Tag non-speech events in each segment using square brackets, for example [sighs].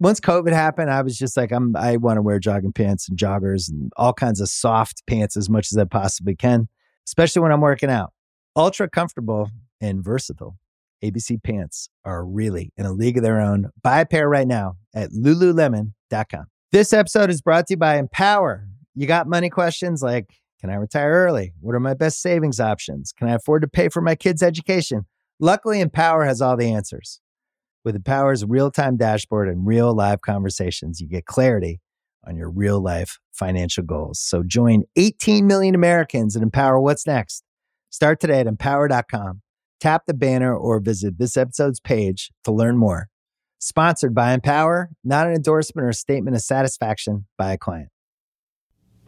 once COVID happened, I was just like, I'm, I want to wear jogging pants and joggers and all kinds of soft pants as much as I possibly can, especially when I'm working out. Ultra comfortable and versatile. ABC pants are really in a league of their own. Buy a pair right now at lululemon.com. This episode is brought to you by Empower. You got money questions like Can I retire early? What are my best savings options? Can I afford to pay for my kids' education? Luckily, Empower has all the answers. With Empower's real time dashboard and real live conversations, you get clarity on your real life financial goals. So join 18 million Americans and empower what's next. Start today at empower.com. Tap the banner or visit this episode's page to learn more. Sponsored by Empower, not an endorsement or statement of satisfaction by a client.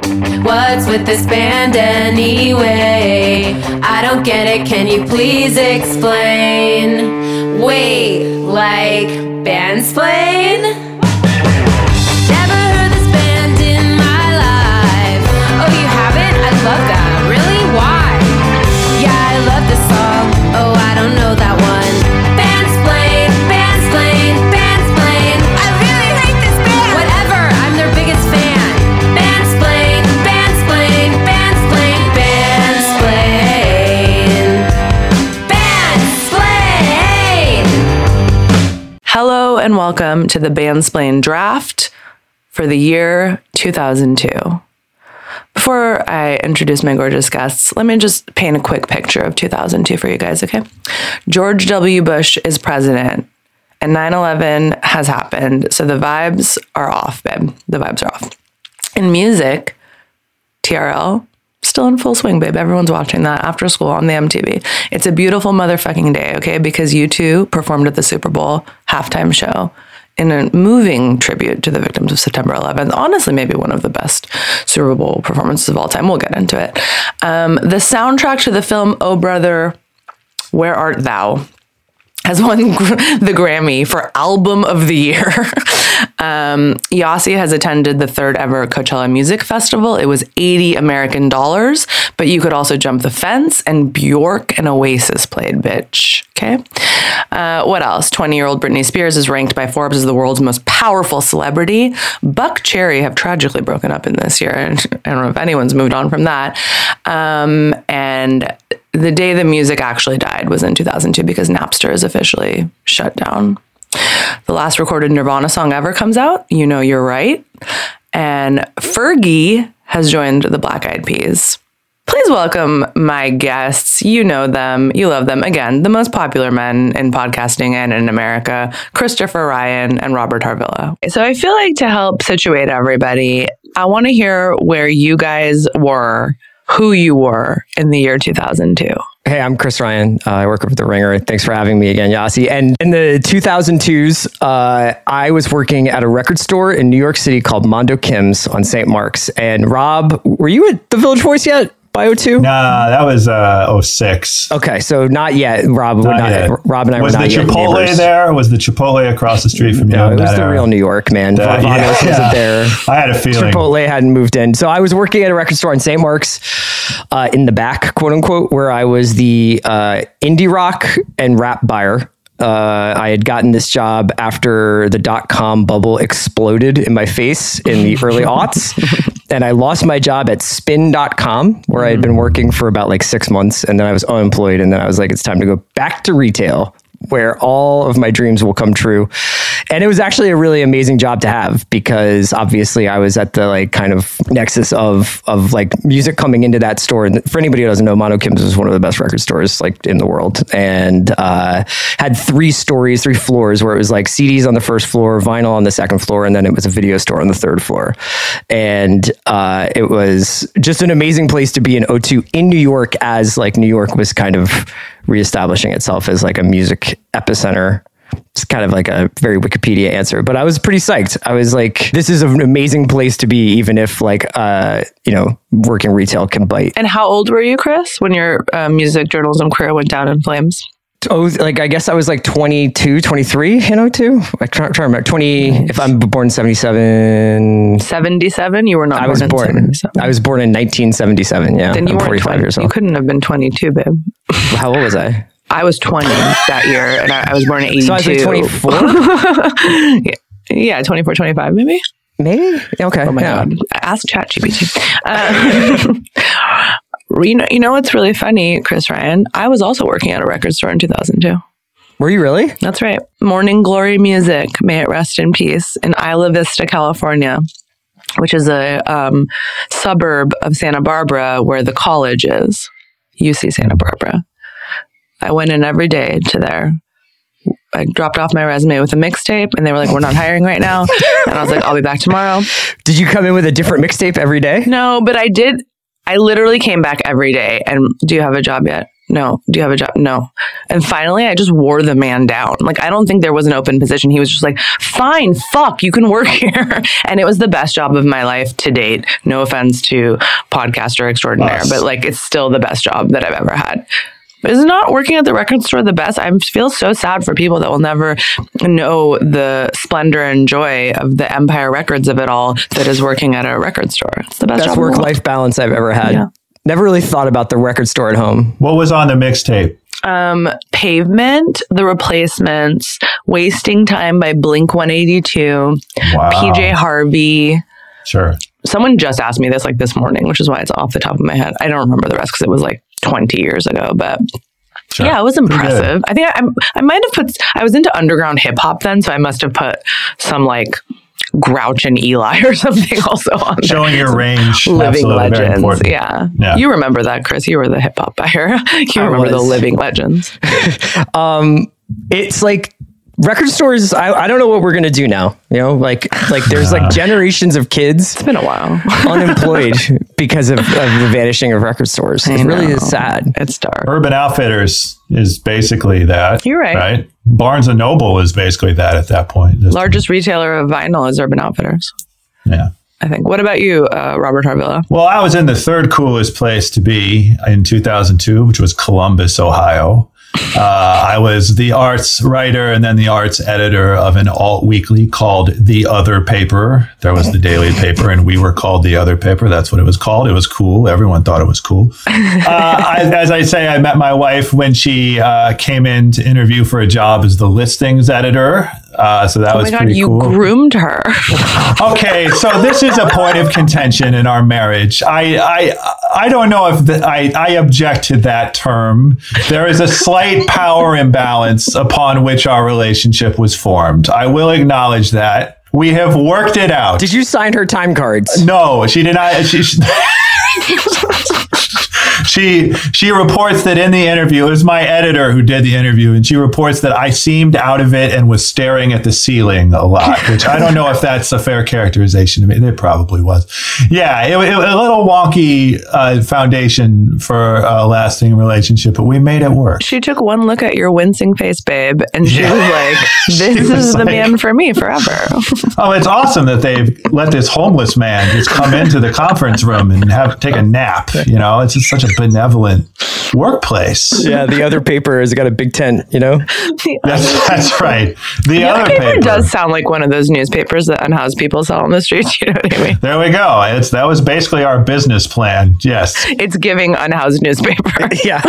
What's with this band anyway? I don't get it, can you please explain? Wait, like bandsplain? And welcome to the Bandsplain Draft for the year 2002. Before I introduce my gorgeous guests, let me just paint a quick picture of 2002 for you guys, okay? George W. Bush is president and 9 11 has happened. So the vibes are off, babe. The vibes are off. In music, TRL, still in full swing, babe. Everyone's watching that after school on the MTV. It's a beautiful motherfucking day, okay? Because U2 performed at the Super Bowl halftime show in a moving tribute to the victims of September 11th. Honestly, maybe one of the best Super Bowl performances of all time. We'll get into it. Um, the soundtrack to the film Oh Brother, Where Art Thou? Has won [laughs] the Grammy for Album of the Year. [laughs] um, Yasi has attended the third ever Coachella Music Festival. It was 80 American dollars, but you could also jump the fence, and Bjork and Oasis played, bitch. Okay. Uh, what else? 20 year old Britney Spears is ranked by Forbes as the world's most powerful celebrity. Buckcherry have tragically broken up in this year. [laughs] I don't know if anyone's moved on from that. Um, and the day the music actually died was in 2002 because Napster is officially shut down. The last recorded Nirvana song ever comes out. You know you're right. And Fergie has joined the Black Eyed Peas. Please welcome my guests. You know them, you love them. Again, the most popular men in podcasting and in America Christopher Ryan and Robert Harvilla. So I feel like to help situate everybody, I want to hear where you guys were, who you were in the year 2002. Hey, I'm Chris Ryan. Uh, I work with The Ringer. Thanks for having me again, Yasi. And in the 2002s, uh, I was working at a record store in New York City called Mondo Kim's on St. Mark's. And Rob, were you at the Village Voice yet? Bio 2? Nah, that was uh 06. Okay, so not yet. Rob, not not, yet. Rob and I was were not the yet Chipotle neighbors. there? Was the Chipotle across the street from you? No, it was the era? real New York, man. Vanoss yeah, wasn't yeah. there. [laughs] I had a feeling. Chipotle hadn't moved in. So I was working at a record store in St. Mark's uh, in the back, quote unquote, where I was the uh, indie rock and rap buyer. Uh, I had gotten this job after the dot com bubble exploded in my face in the early [laughs] aughts. And I lost my job at spin.com, where I had been working for about like six months. And then I was unemployed. And then I was like, it's time to go back to retail. Where all of my dreams will come true. And it was actually a really amazing job to have because obviously I was at the like kind of nexus of of like music coming into that store. And for anybody who doesn't know, Mondo Kim's is one of the best record stores like in the world, and uh, had three stories, three floors where it was like CDs on the first floor, vinyl on the second floor, and then it was a video store on the third floor. And uh, it was just an amazing place to be in O2 in New York as like New York was kind of reestablishing itself as like a music epicenter. It's kind of like a very Wikipedia answer, but I was pretty psyched. I was like, this is an amazing place to be, even if like, uh, you know, working retail can bite. And how old were you, Chris, when your uh, music journalism career went down in flames? Oh, like I guess I was like 22, 23 in 02. I try, try to remember 20. If I'm born in 77, 77? You were not I born was born. I was born in 1977. Yeah, then you I'm weren't 45 20. years You old. couldn't have been 22, babe. How old was I? I was 20 that year, and I, I was born in 82. So I was like 24, [laughs] yeah, yeah, 24, 25, maybe. maybe. Okay. Oh my yeah. god! Ask ChatGPT. Uh, [laughs] [laughs] you know, you know what's really funny, Chris Ryan? I was also working at a record store in 2002. Were you really? That's right. Morning Glory Music, may it rest in peace, in Isla Vista, California, which is a um, suburb of Santa Barbara where the college is, UC Santa Barbara. I went in every day to there. I dropped off my resume with a mixtape, and they were like, "We're not hiring right now." And I was like, "I'll be back tomorrow." Did you come in with a different mixtape every day? No, but I did. I literally came back every day. And do you have a job yet? No. Do you have a job? No. And finally, I just wore the man down. Like, I don't think there was an open position. He was just like, fine, fuck, you can work [laughs] here. And it was the best job of my life to date. No offense to podcaster extraordinaire, Us. but like, it's still the best job that I've ever had. Is not working at the record store the best? I feel so sad for people that will never know the splendor and joy of the Empire Records of it all that is working at a record store. It's the best, Best job in the work world. life balance I've ever had. Yeah. Never really thought about the record store at home. What was on the mixtape? um, Pavement, The Replacements, Wasting Time by Blink 182, Wow. PJ Harvey. Sure. Someone just asked me this like this morning, which is why it's off the top of my head. I don't remember the rest because it was like 20 years ago, but Sure. yeah, it was impressive. I think I, I might have put, I was into underground hip hop then, so I must have put some like Grouch and Eligh [laughs] or something also on there. Showing your range. Living legends. Yeah. Yeah. You remember that, Chris. You were the hip hop buyer. [laughs] you I remember the living legends. [laughs] Um, it's like record stores. I, I don't know what we're gonna do now. You know, like like there's like [sighs] generations of kids It's been a while. [laughs] unemployed because of, of the vanishing of record stores. It really is sad. It's dark. Urban Outfitters is basically that. You're right. Right. Barnes and Noble is basically that at that point. Just- Largest retailer of vinyl is Urban Outfitters. Yeah. I think. What about you, uh, Robert Harvilla? Well, I was in the third coolest place to be in 2002, which was Columbus, Ohio. Uh, I was the arts writer and then the arts editor of an alt weekly called The Other Paper. There was the daily paper, and we were called The Other Paper. That's what it was called. It was cool. Everyone thought it was cool. Uh, I, as I say, I met my wife when she uh, came in to interview for a job as the listings editor. Uh, so that Oh was my God, pretty you cool groomed her. [laughs] okay, so this is a point of contention in our marriage. I I I don't know if the, I I object to that term. There is a slight power imbalance upon which our relationship was formed. I will acknowledge that. We have worked it out. Did you sign her time cards? No, she did not. She, she, [laughs] [laughs] she she reports that in the interview, it was my editor who did the interview, and she reports that I seemed out of it and was staring at the ceiling a lot, which I don't know if that's a fair characterization to me. It probably was. Yeah, it, it, a little wonky uh, foundation for a lasting relationship, but we made it work. She took one look at your wincing face, babe, and she Yeah. was like, [laughs] "This was is the man for me forever." [laughs] Oh, it's awesome that they've let this homeless man just come into the conference room and have take a nap. You know, it's just such a benevolent workplace. Yeah, the other paper has got a big tent, you know? [laughs] That's, that's right. The Yeah, other the paper, paper. does sound like one of those newspapers that unhoused people sell on the streets. [laughs] You know what I mean? There we go. It's that was basically our business plan. Yes, It's giving unhoused newspaper. [laughs] Yeah.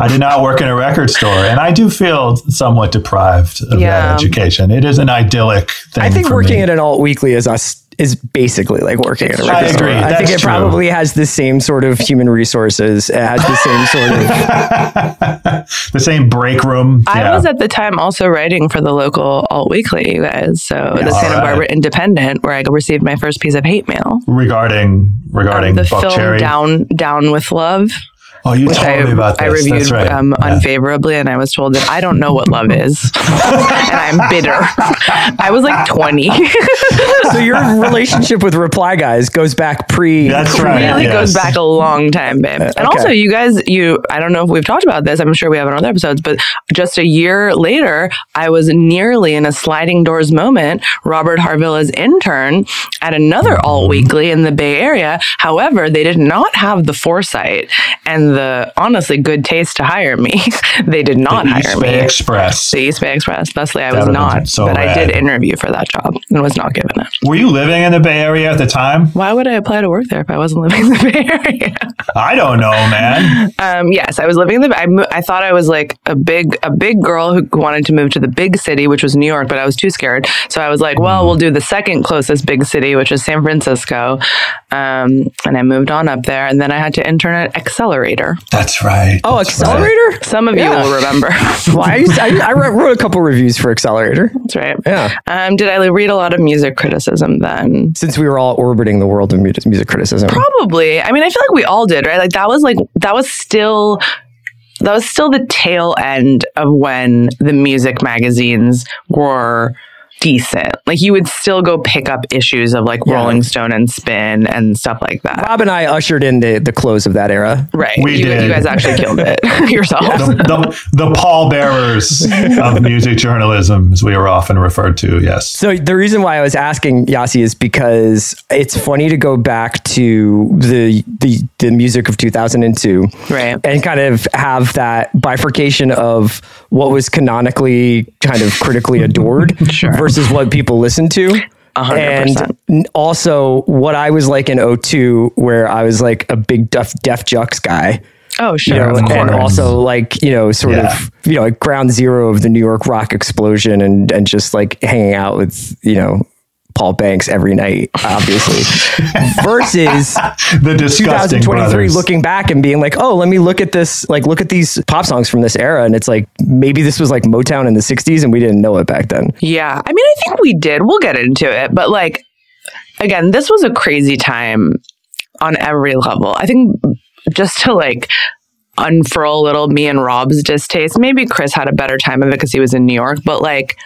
I did not work in a record store, and I do feel somewhat deprived of Yeah. that education. It is an idyllic thing. I think for working me. at an alt weekly is us is basically like working at a record store. agree. I think That's it true. probably has the same sort of human resources. It has the same sort of. [laughs] the same break room. I Yeah. was at the time also writing for the local alt weekly, you guys. So the All Santa right. Barbara Independent, where I received my first piece of hate mail. regarding regarding the Buck film Cherry. Down Down with Love, oh, you which told I, me about this. I reviewed That's right. um, Yeah. unfavorably, and I was told that I don't know what love is, [laughs] and I'm bitter. I was like 20. [laughs] so your relationship with Reply Guys goes back pre. That's right. really yes. goes back a long time, babe. And okay. also, you guys, you, I don't know if we've talked about this. I'm sure we have in other episodes, but just a year later, I was nearly in a sliding doors moment, Robert Harvilla's intern at another Mm-hmm. alt weekly in the Bay Area. However, they did not have the foresight and the honestly good taste to hire me. [laughs] they did not The hire East me. Bay Express. the East Bay Express. Thusly, I That was not, so but I did interview for that job and was not given it. Were you living in the Bay Area at the time? Why would I apply to work there if I wasn't [laughs] living in the Bay Area? I don't know, man. [laughs] Um, yes, I was living in the. I, mo- I thought I was like a big a big girl who wanted to move to the big city, which was New York, but I was too scared. So I was like, well, we'll do the second closest big city, which is San Francisco. Um, and I moved on up there, and then I had to intern at Accelerator. That's right. Oh, That's right. Accelerator. Some of Yeah. you will remember. [laughs] Well, I, used, I, I wrote wrote a couple reviews for Accelerator. That's right. Yeah. Um, did I read a lot of music criticism then? Since we were all orbiting the world of mu- music criticism. Probably. I mean, I feel like we all did, right? Like that was like that was still that was still the tail end of when the music magazines were decent. Like you would still go pick up issues of like Yeah. Rolling Stone and Spin and stuff like that. Rob and I ushered in the, the close of that era. Right. We you, did. you guys actually killed it [laughs] [laughs] yourselves. The, the, the pallbearers of [laughs] music journalism, as we are often referred to. Yes. So the reason why I was asking Yasi is because it's funny to go back to the the, the music of 2002 Right. and kind of have that bifurcation of what was canonically kind of critically adored Sure. Versus what people listen to. A hundred And percent. n- also what I was like in 02 where I was like a big Def, Def Jux guy. Oh, You sure. know, of and course. also like you know, sort Yeah. of you know, like ground zero of the New York rock explosion, and and just like hanging out with you know Paul Banks every night, obviously, [laughs] versus The disgusting 2023 brothers. looking back and being like, oh, let me look at this, like look at these pop songs from this era, and it's like maybe this was like Motown in the 60s, and we didn't know it back then. Yeah. I mean, I think we did. We'll get into it. But like, again, this was a crazy time on every level. I think just to like unfurl a little me and Rob's distaste, maybe Chris had a better time of it because he was in New York, but like,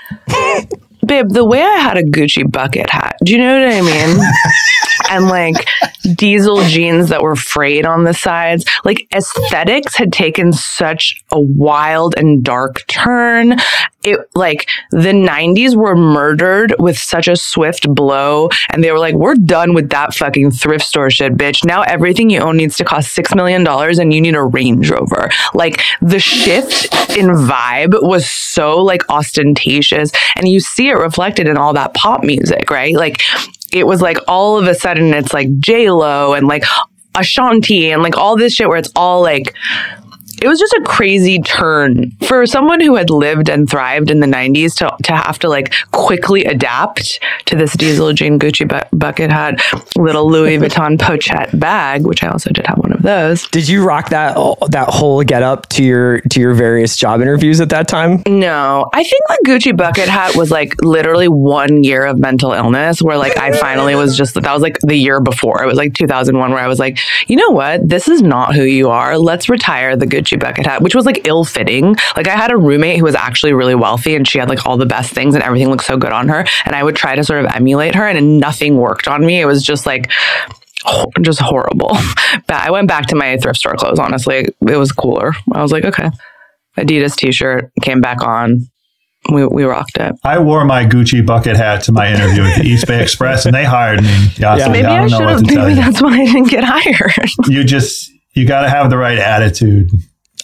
babe, the way I had a Gucci bucket hat, do you know what I mean? [laughs] and like diesel jeans that were frayed on the sides. Like aesthetics had taken such a wild and dark turn. It like the 90s were murdered with such a swift blow. And they were like, we're done with that fucking thrift store shit, bitch. Now everything you own needs to cost $6 million and you need a Range Rover. Like the shift in vibe was so like ostentatious. And you see it reflected in all that pop music, right? Like it was like all of a sudden it's like J Lo and like Ashanti and like all this shit where it's all like it was just a crazy turn for someone who had lived and thrived in the 90s to, to have to like quickly adapt to this diesel jean Gucci bu- bucket hat, little Louis [laughs] Vuitton pochette bag, which I also did have one of those. Did you rock that that whole get up to your to your various job interviews at that time? No, I think the Gucci bucket hat was like literally one year of mental illness where like I finally was just that was like the year before. It was like 2001 where I was like, you know what? This is not who you are. Let's retire the Gucci bucket hat, which was like ill fitting. Like I had a roommate who was actually really wealthy and she had like all the best things and everything looked so good on her. And I would try to sort of emulate her and nothing worked on me. It was just like, just horrible. [laughs] But I went back to my thrift store clothes, honestly. It was cooler. I was like, okay. Adidas t shirt came back on. We, we rocked it. I wore my Gucci bucket hat to my interview at the East Bay Express, and they hired me. Yeah, so Maybe I I, don't know should what have. to tell Maybe you. that's why I didn't get hired. [laughs] You just you got to have the right attitude.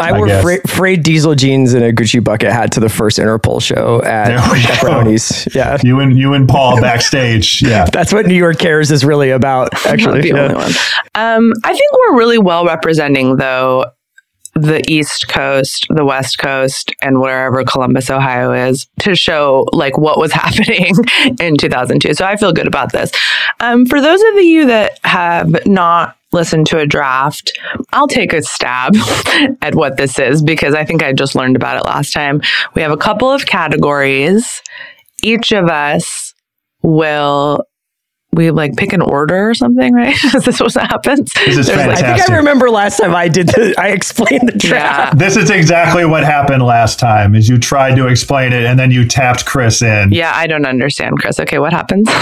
I, I wore guess. fra- frayed diesel jeans and a Gucci bucket hat to the first Interpol show at There we. Pepperoni's. Yeah. You and you and Paul [laughs] backstage. Yeah, That's what New York Cares is really about, [laughs] actually. the Yeah. only one. Um, I think we're really well representing though the East Coast, the West Coast, and wherever Columbus, Ohio is to show like what was [laughs] happening in 2002. So I feel good about this. Um, for those of you that have not listened to a draft, I'll take a stab [laughs] at what this is because I think I just learned about it last time. We have a couple of categories. Each of us will we like pick an order or something, right? [laughs] is this what happens? This is There's, like- fantastic. I think I remember last time I did the, I explained the draft. yeah. This is exactly what happened last time. Is you tried to explain it and then you tapped Chris in. Yeah, I don't understand, Chris. Okay, what happens? [laughs]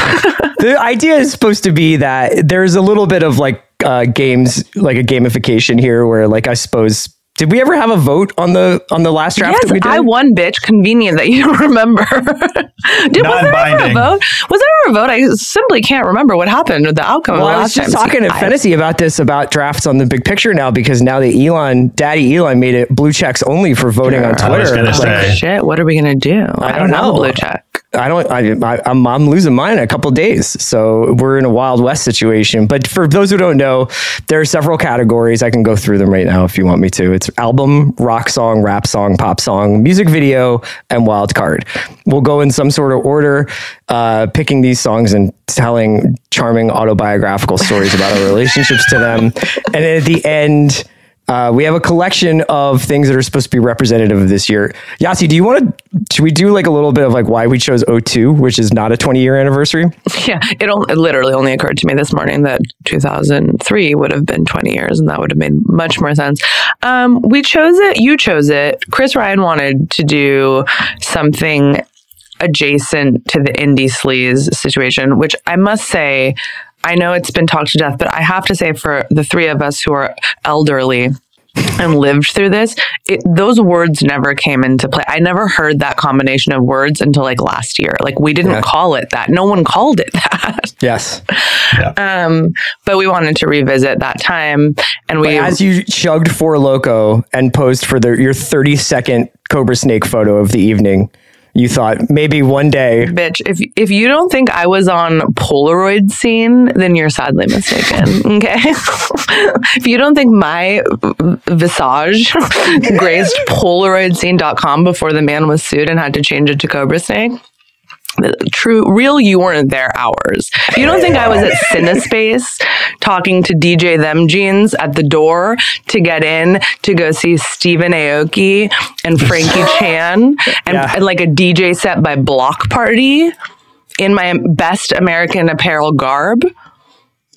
The idea is supposed to be that there's a little bit of like uh, games, like a gamification here, where like I suppose. Did we ever have a vote on the on the last draft yes, that we did? I won, bitch. Convenient that you don't [laughs] remember. Did, was there ever a vote? Was there ever a vote? I simply can't remember what happened with the outcome Well, of the I was just time. talking to Fennessy about this about drafts on the big picture now because now that Elon, Daddy Elon, made it blue checks only for voting on I Twitter. was Like, say. Shit, what are we gonna do? I, don't don't have a know. blue check. I don't. I, I'm I'm losing mine in a couple days, so we're in a wild west situation. But for those who don't know, there are several categories. I can go through them right now if you want me to. It's album, rock song, rap song, pop song, music video, and wild card. We'll go in some sort of order, uh, picking these songs and telling charming autobiographical stories about our relationships to them, and then at the end. Uh, we have a collection of things that are supposed to be representative of this year. Yasi, do you want to? Should we do like a little bit of like why we chose 02, which is not a 20 year anniversary? [laughs] Yeah, it, only, it literally only occurred to me this morning that 2003 would have been 20 years, and that would have made much more sense. Um, we chose it. You chose it. Chris Ryan wanted to do something adjacent to the indie sleaze situation, which I must say, I know it's been talked to death, but I have to say for the three of us who are elderly and lived through this, it, those words never came into play. I never heard that combination of words until like last year. Like we didn't Yeah. call it that. No one called it that. [laughs] Yes. Um, but we wanted to revisit that time, and we As you chugged Four Loko and posed for the, your 30 second Cobra Snake photo of the evening, you thought maybe one day. bitch. If if you don't think I was on Polaroid scene, then you're sadly mistaken. [laughs] Okay. [laughs] if you don't think my visage [laughs] graced PolaroidScene.com before the man was sued and had to change it to Cobra Snake. The True, real, you weren't there hours. You don't think I was at [laughs] Cinespace talking to DJ Them Jeans at the door to get in to go see Stephen Aoki and Frankie [laughs] Chan and, Yeah. and like a DJ set by Bloc Party in my best American apparel garb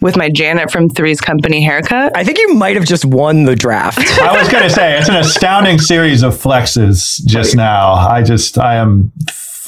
with my Janet from Three's Company haircut. I think you might have just won the draft. [laughs] I was going to say it's an astounding series of flexes just now. I just I am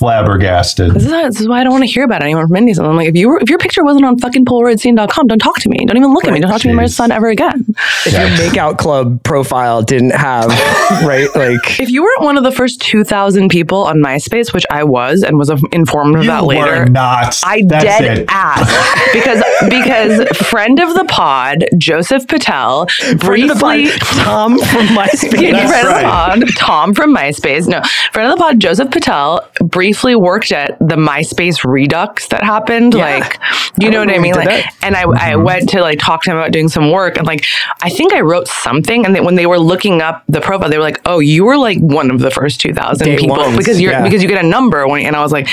flabbergasted. This is, this is why I don't want to hear about it anymore from Indies. I'm like, if you were, if your picture wasn't on fucking PolaroidScene.com, don't talk to me. Don't even look at me. Don't talk to me my son ever again. if your makeout club profile didn't have, [laughs] right? Like, If you weren't one of the first 2,000 people on MySpace, which I was and was informed of You that later, not. I That's dead it. ass [laughs] because because friend of the pod Joseph Patel friend of the briefly pod, Tom from [laughs] MySpace. That's friend right. of the pod, Tom from MySpace. No, friend of the pod, Joseph Patel, briefly worked at the MySpace Redux that happened. Yeah. Like, you know what I mean? Like, that. and I, I went to like talk to him about doing some work, and like, I think I wrote something, and then when they were looking up the profile, they were like, "Oh, you were like one of the first two thousand people ones, because you're yeah. because you get a number." When, and I was like,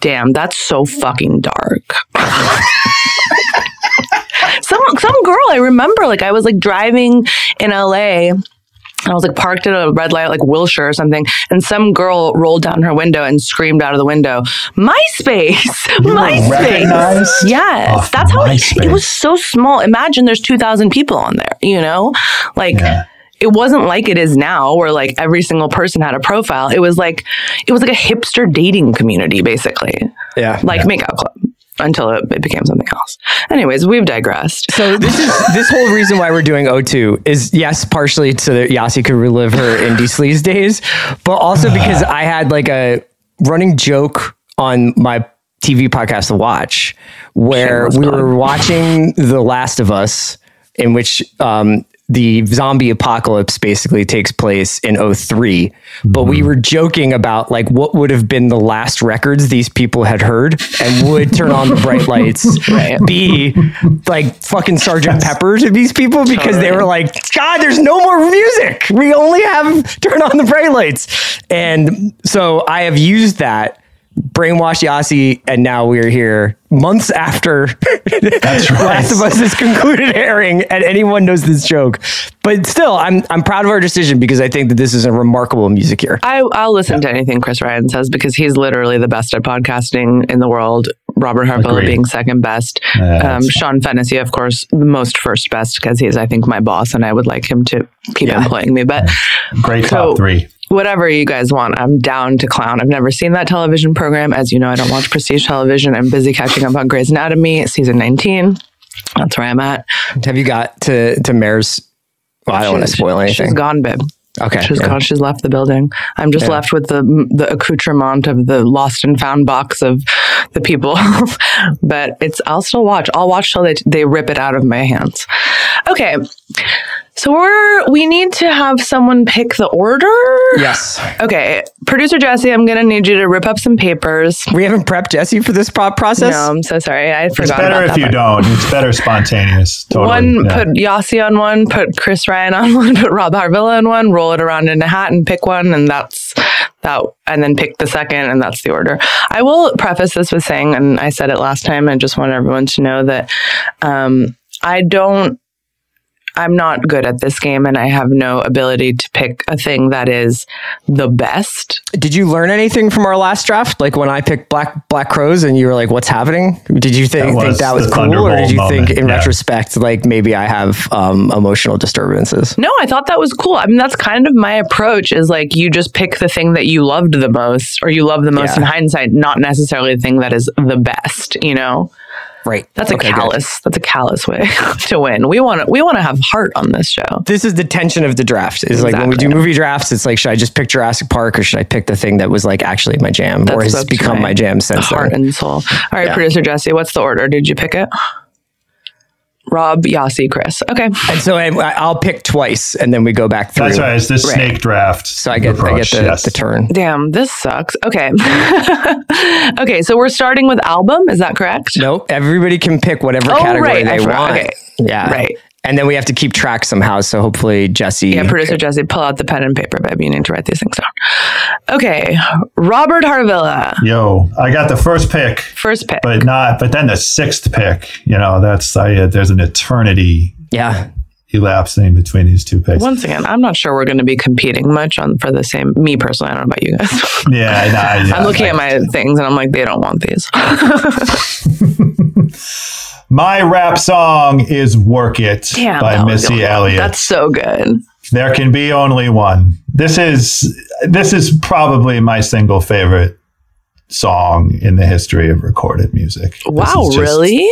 "Damn, that's so fucking dark." [laughs] some some girl I remember like I was like driving in LA I was like parked at a red light like Wilshire or something and some girl rolled down her window and screamed out of the window MySpace! Were MySpace! recognized? Yes. That's how it, MySpace. it was so small. Imagine there's 2000 people on there you know? Like Yeah. it wasn't like it is now where like every single person had a profile. It was like it was like a hipster dating community basically. Yeah. like makeout club until it, it became something else. Anyways, we've digressed. So [laughs] this is this whole reason why we're doing O2 is yes, partially so that Yasi could relive her indie sleaze days, but also because I had like a running joke on my TV podcast to watch where we were watching The Last of Us, in which um, the zombie apocalypse basically takes place in 3 but we mm-hmm. were joking about like what would have been the last records these people had heard and would turn on the bright lights [laughs] be like fucking Sergeant Pepper to these people because they were like, God, there's no more music. We only have turn on the bright lights. And so I have used that brainwash Yasi, and now we're here months after That's right. Last of Us is concluded airing, and anyone knows this joke. But still, I'm I'm proud of our decision because I think that this is a remarkable music year. I, I'll listen to anything Chris Ryan says because he's literally the best at podcasting in the world. Robert Harvilla being second best. Yeah, um, Sean Fennessy, of course, the most first best because he's, I think, my boss and I would like him to keep Yeah. employing me. But Great So- top three. Whatever you guys want, I'm down to clown. I've never seen that television program. As you know, I don't watch prestige television. I'm busy catching up on Grey's Anatomy, season 19. That's where I'm at. Have you got to to Mare's? Well, I don't want to spoil anything. She's gone, babe. Okay, She's yeah. gone. She's left the building. I'm just Yeah. left with the the accoutrement of the lost and found box of the people. [laughs] but it's I'll still watch. I'll watch till they they rip it out of my hands. Okay. So we're we need to have someone pick the order. Yes, Okay, producer Jesse, I'm gonna need you to rip up some papers. we haven't prepped Jesse for this pro- process. No, I'm so sorry. I forgot. It's better about if that you part. don't. It's better spontaneous. Totally. One, yeah. put Yasi on one, put Chris Ryan on [laughs] one, put Rob Harvilla on one, roll it around in a hat and pick one, and that's that, and then pick the second, and that's the order. I will preface this with saying, and I said it last time, I just want everyone to know that um, I don't. I'm not good at this game and I have no ability to pick a thing that is the best. Did you learn anything from our last draft? Like when I picked Black Black Crowes, and you were like, "What's happening?" Did you think That think was that was cool, or did you think, in yeah. retrospect, like maybe I have um, emotional disturbances? No, I thought that was cool. I mean, that's kind of my approach is like you just pick the thing that you loved the most or you love the most Yeah. in hindsight, not necessarily the thing that is the best, you know? Right. That's a Okay, good. callous. That's a callous way [laughs] to win. We want to we want to have heart on this show. This is the tension of the draft. Is like when we do movie drafts, it's like, should I just pick Jurassic Park or should I pick the thing that was like actually my jam, or has become right. my jam since Heart then? and soul. All right, Yeah. producer Jesse, what's the order? Did you pick it? Rob, Yasi, Chris. Okay. And so I, I'll pick twice, and then we go back through. That's right. It's the Right. snake draft. So I get I get the, yes. the turn. Damn, this sucks. Okay. [laughs] okay, so we're starting with album, is that correct? Nope. Everybody can pick whatever Oh, category right, they forgot. want. Okay. Yeah. Right. And then we have to keep track somehow. So hopefully Jesse. Yeah, producer Jesse, pull out the pen and paper, babe. You need to write these things down. Okay, Robert Harvilla, Yo, I got the first pick, first pick. but not. But then the sixth pick. You know, that's I, uh, there's an eternity Yeah. elapsing between these two picks. Once again, I'm not sure we're going to be competing much on for the same. Me personally, I don't know about you guys. [laughs] Yeah, nah, yeah, I'm looking I- at my things and I'm like, they don't want these. [laughs] [laughs] My rap song is "Work It" Damn, by Missy. Elliott. That's so good. There can be only one. This is this is probably my single favorite song in the history of recorded music. Wow, just- really?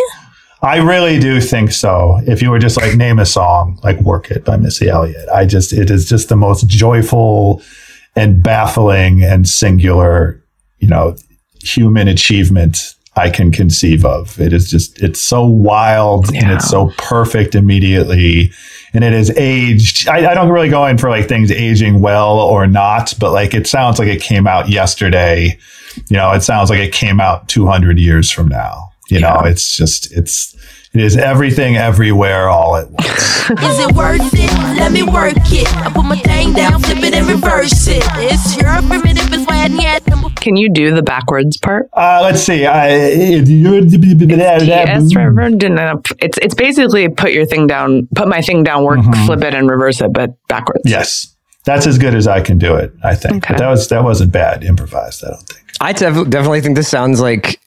I really do think so. If you were just like name a song, like "Work It" by Missy Elliott, I just it is just the most joyful and baffling and singular, you know, human achievement I can conceive of. It is just it's so wild and it's so perfect immediately. And it is aged. I, I don't really go in for like things aging well or not, but like it sounds like it came out yesterday. You know, it sounds like it came out 200 years from now. You know, it's just, it's, it is everything everywhere all at once. [laughs] Is it worth it? Let me work it. I put my thing down, flip it and reverse it. It's your primitive is why I Can you do the backwards part? Uh, let's see. I, Yes, Reverend. didn't It's it's basically put your thing down, put my thing down, work, flip it, and reverse it, but backwards. yes, that's as good as I can do it. I think. Okay. But that was that wasn't bad improvised. I don't think. I def- definitely think this sounds like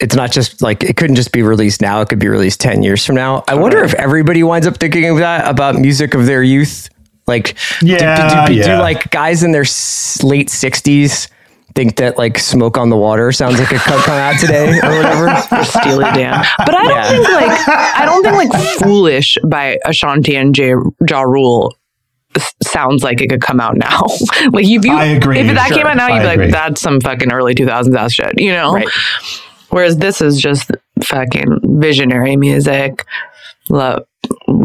it's not just like it couldn't just be released now. It could be released 10 years from now. I wonder if everybody winds up thinking of that about music of their youth. Like, do- Yeah, do, do, do, yeah. like guys in their late 60s think that like Smoke on the Water sounds like it could come out today or whatever? [laughs] Or Steely Dan. But I don't Yeah. think like I don't think like Foolish by Ashanti and J Ja Rule sounds like it could come out now. [laughs] like if you I agree, if that sure. came out now, I you'd be agree. like, that's some fucking early two thousands ass shit, you know? Right. Whereas this is just fucking visionary music. Love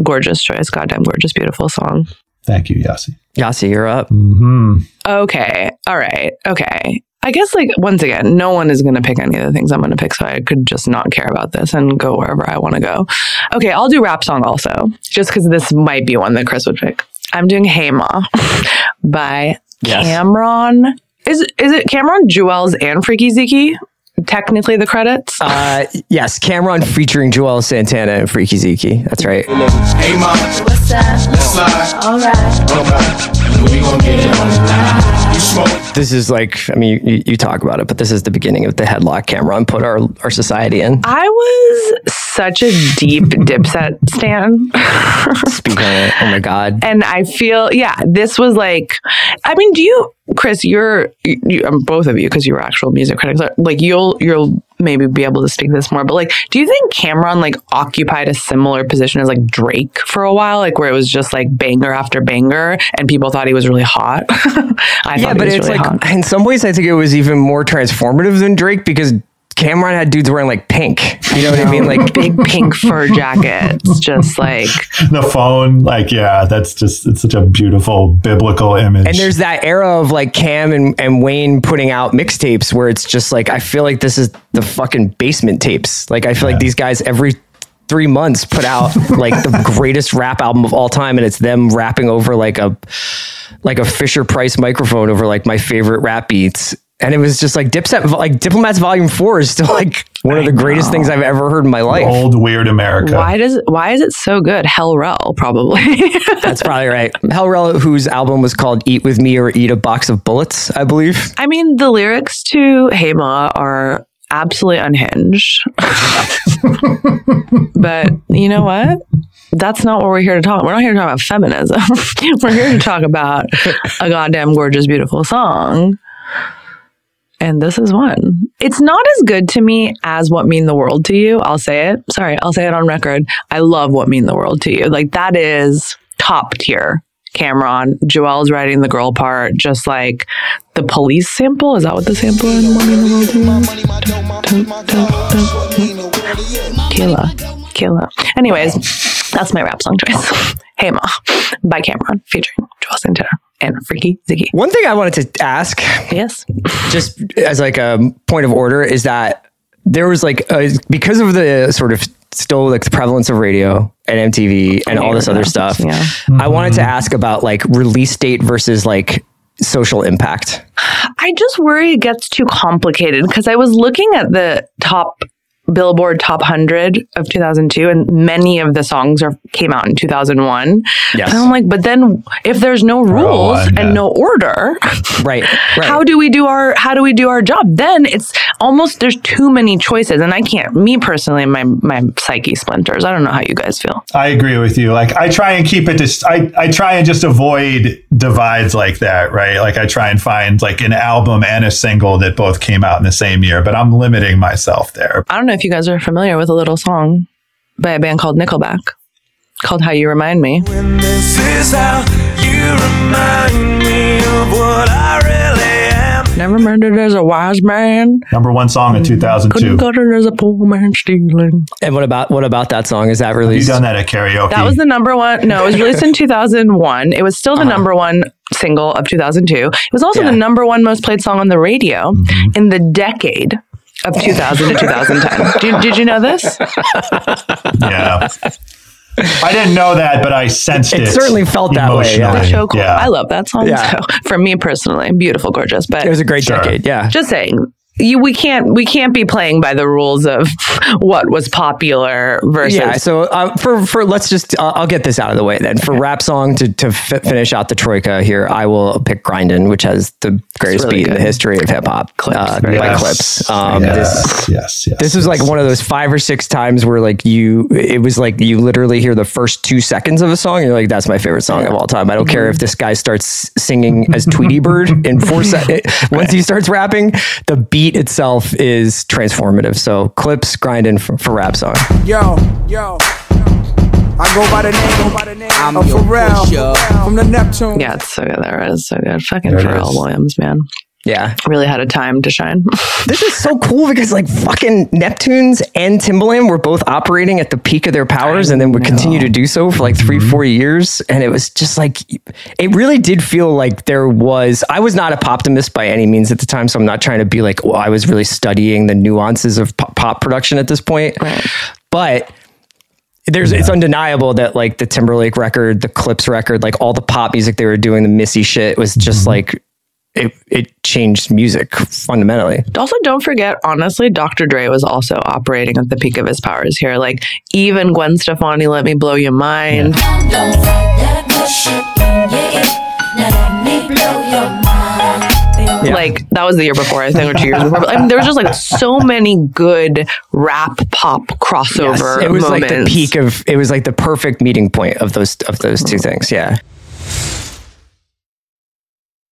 gorgeous choice. Goddamn gorgeous, beautiful song. Thank you, Yasi. Yasi, you're up. hmm Okay. All right. Okay. I guess like once again, no one is going to pick any of the things I'm going to pick, so I could just not care about this and go wherever I want to go. Okay, I'll do rap song also, just because this might be one that Chris would pick. I'm doing Hey Ma [laughs] by Yes. Cam'ron. Is is it Cam'ron, Juelz, and Freaky Zeke? Technically, the credits. Uh, yes, Cam'ron featuring Juelz Santana and Freaky Zeke. That's right. Hey, mom, What's up? let's slide. Alright. Okay. We gon' get it on tonight. You smoke. This is like, I mean, you, you talk about it, but this is the beginning of the headlock Cam'ron put our, our society in. I was such a deep [laughs] Dipset stan. Speak on it. Oh my God. and I feel yeah, this was like, I mean, do you, Chris? You're you, um, both of you because you were actual music critics. Like you'll you'll maybe be able to speak this more, but like, do you think Cam'ron like occupied a similar position as like Drake for a while, like where it was just like banger after banger, and people thought he was really hot? [laughs] I Yeah, thought but he was it's really like, hot. in some ways, I think it was even more transformative than Drake because Cam'ron had dudes wearing like pink. You know what I mean? Like, big pink fur jackets, just like [laughs] The phone, like, yeah, that's just, it's such a beautiful biblical image. And there's that era of like Cam and, and Wayne putting out mixtapes where it's just like I feel like this is the fucking basement tapes. Like I feel like these guys every three months put out like the [laughs] greatest rap album of all time, and it's them rapping over like a like a Fisher Price microphone over like my favorite rap beats. And it was just like Dipset, like Diplomats Volume Four is still like one of the greatest things I've ever heard in my life. old weird America. why does why is it so good? Hell Rell probably. [laughs] That's probably right. Hell Rell, whose album was called "Eat with Me" or "Eat a Box of Bullets," I believe. I mean, the lyrics to Hey Ma are absolutely unhinged. [laughs] but you know what? That's not what we're here to talk. We're not here to talk about feminism. [laughs] we're here to talk about a goddamn gorgeous, beautiful song. And this is one. It's not as good to me as What Mean the World to You. I'll say it. Sorry, I'll say it on record. I love What Mean the World to You. Like, that is top tier. Cam'ron, Joelle's writing the girl part, just like the police sample. Is that what the sample in What Mean the World to You? Killa. Killa. Anyways, that's my rap song choice. [laughs] hey Ma by Cam'ron featuring Juelz Santana and Freaky Ziggy. One thing I wanted to ask, Yes. just as like a point of order, is that there was like a, because of the sort of still like the prevalence of radio and MTV and all this other stuff. Yeah. I wanted to ask about like release date versus like social impact. I just worry it gets too complicated because I was looking at the top Billboard Top 100 of 2002, and many of the songs are came out in 2001. Yes. And I'm like, but then if there's no rules one, and no order, [laughs] Right. right. how do we do our how do we do our job? Then it's almost there's too many choices, and I can't. Me personally, my my psyche splinters. I don't know how you guys feel. I agree with you. Like I try and keep it just I, I try and just avoid divides like that, right? Like I try and find like an album and a single that both came out in the same year, but I'm limiting myself there. I don't know if you guys are familiar with a little song by a band called Nickelback called "How You Remind Me." This is how you remind me of what I really am. Never murdered as a wise man. Number one song in 2002. Couldn't cut it as a poor man stealing. And what about what about that song? Is that Have released? you done that at karaoke? That was the number one. No, it was released in 2001. It was still the uh-huh. number one single of 2002. It was also Yeah. the number one most played song on the radio mm-hmm. in the decade of 2000 to 2010. [laughs] Did, did you know this? yeah. I didn't know that, but I sensed it. It certainly felt that way, yeah. emotionally. So cool. Yeah. I love that song. Yeah. So for me personally, beautiful, gorgeous. But it was a great Sure. decade. Yeah. just saying you we can't we can't be playing by the rules of [laughs] what was popular versus Yeah, so uh, for for let's just uh, I'll get this out of the way then. For rap song to to f- finish out the troika here, I will pick "Grindin'," which has the greatest really beat in the history of hip hop. Uh, very by Yes. Clipse. Um, yes, This yes, yes. this was like one of those five or six times where like you it was like you literally hear the first two seconds of a song and you're like that's my favorite song of all time i don't care if this guy starts singing as tweety bird in four seconds [laughs] once he starts rapping the beat itself is transformative so Clipse grinding for, for rap song Yo, yo. I go by the name, go by the name I'm of your Pharrell from the Neptune. yeah it's so good that is so good fucking There Pharrell is. Williams man Yeah. Really had a time to shine. [laughs] This is so cool because like fucking Neptunes and Timbaland were both operating at the peak of their powers and then would continue to do so for like 3 mm-hmm. 4 years and it was just like it really did feel like there was I was not a poptimist by any means at the time so I'm not trying to be like well, I was really studying the nuances of pop, pop production at this point. But there's it's undeniable that like the Timberlake record, the Clipse record, like all the pop music they were doing, the Missy shit was just mm-hmm. like it it changed music fundamentally. Also, don't forget, honestly, Dr. Dre was also operating at the peak of his powers here. Like, even Gwen Stefani, Let Me Blow Your Mind. Like, that was the year before, I think, or two years before. But I mean, there was just like so many good rap pop crossover Yes, it was like the peak of it was like the perfect meeting point of those of those two things. Yeah.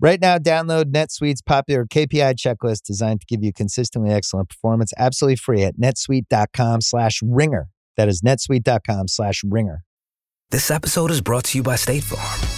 Right now, download NetSuite's popular KPI checklist designed to give you consistently excellent performance absolutely free at netsuite.com slash ringer. That is netsuite.com slash ringer. This episode is brought to you by State Farm.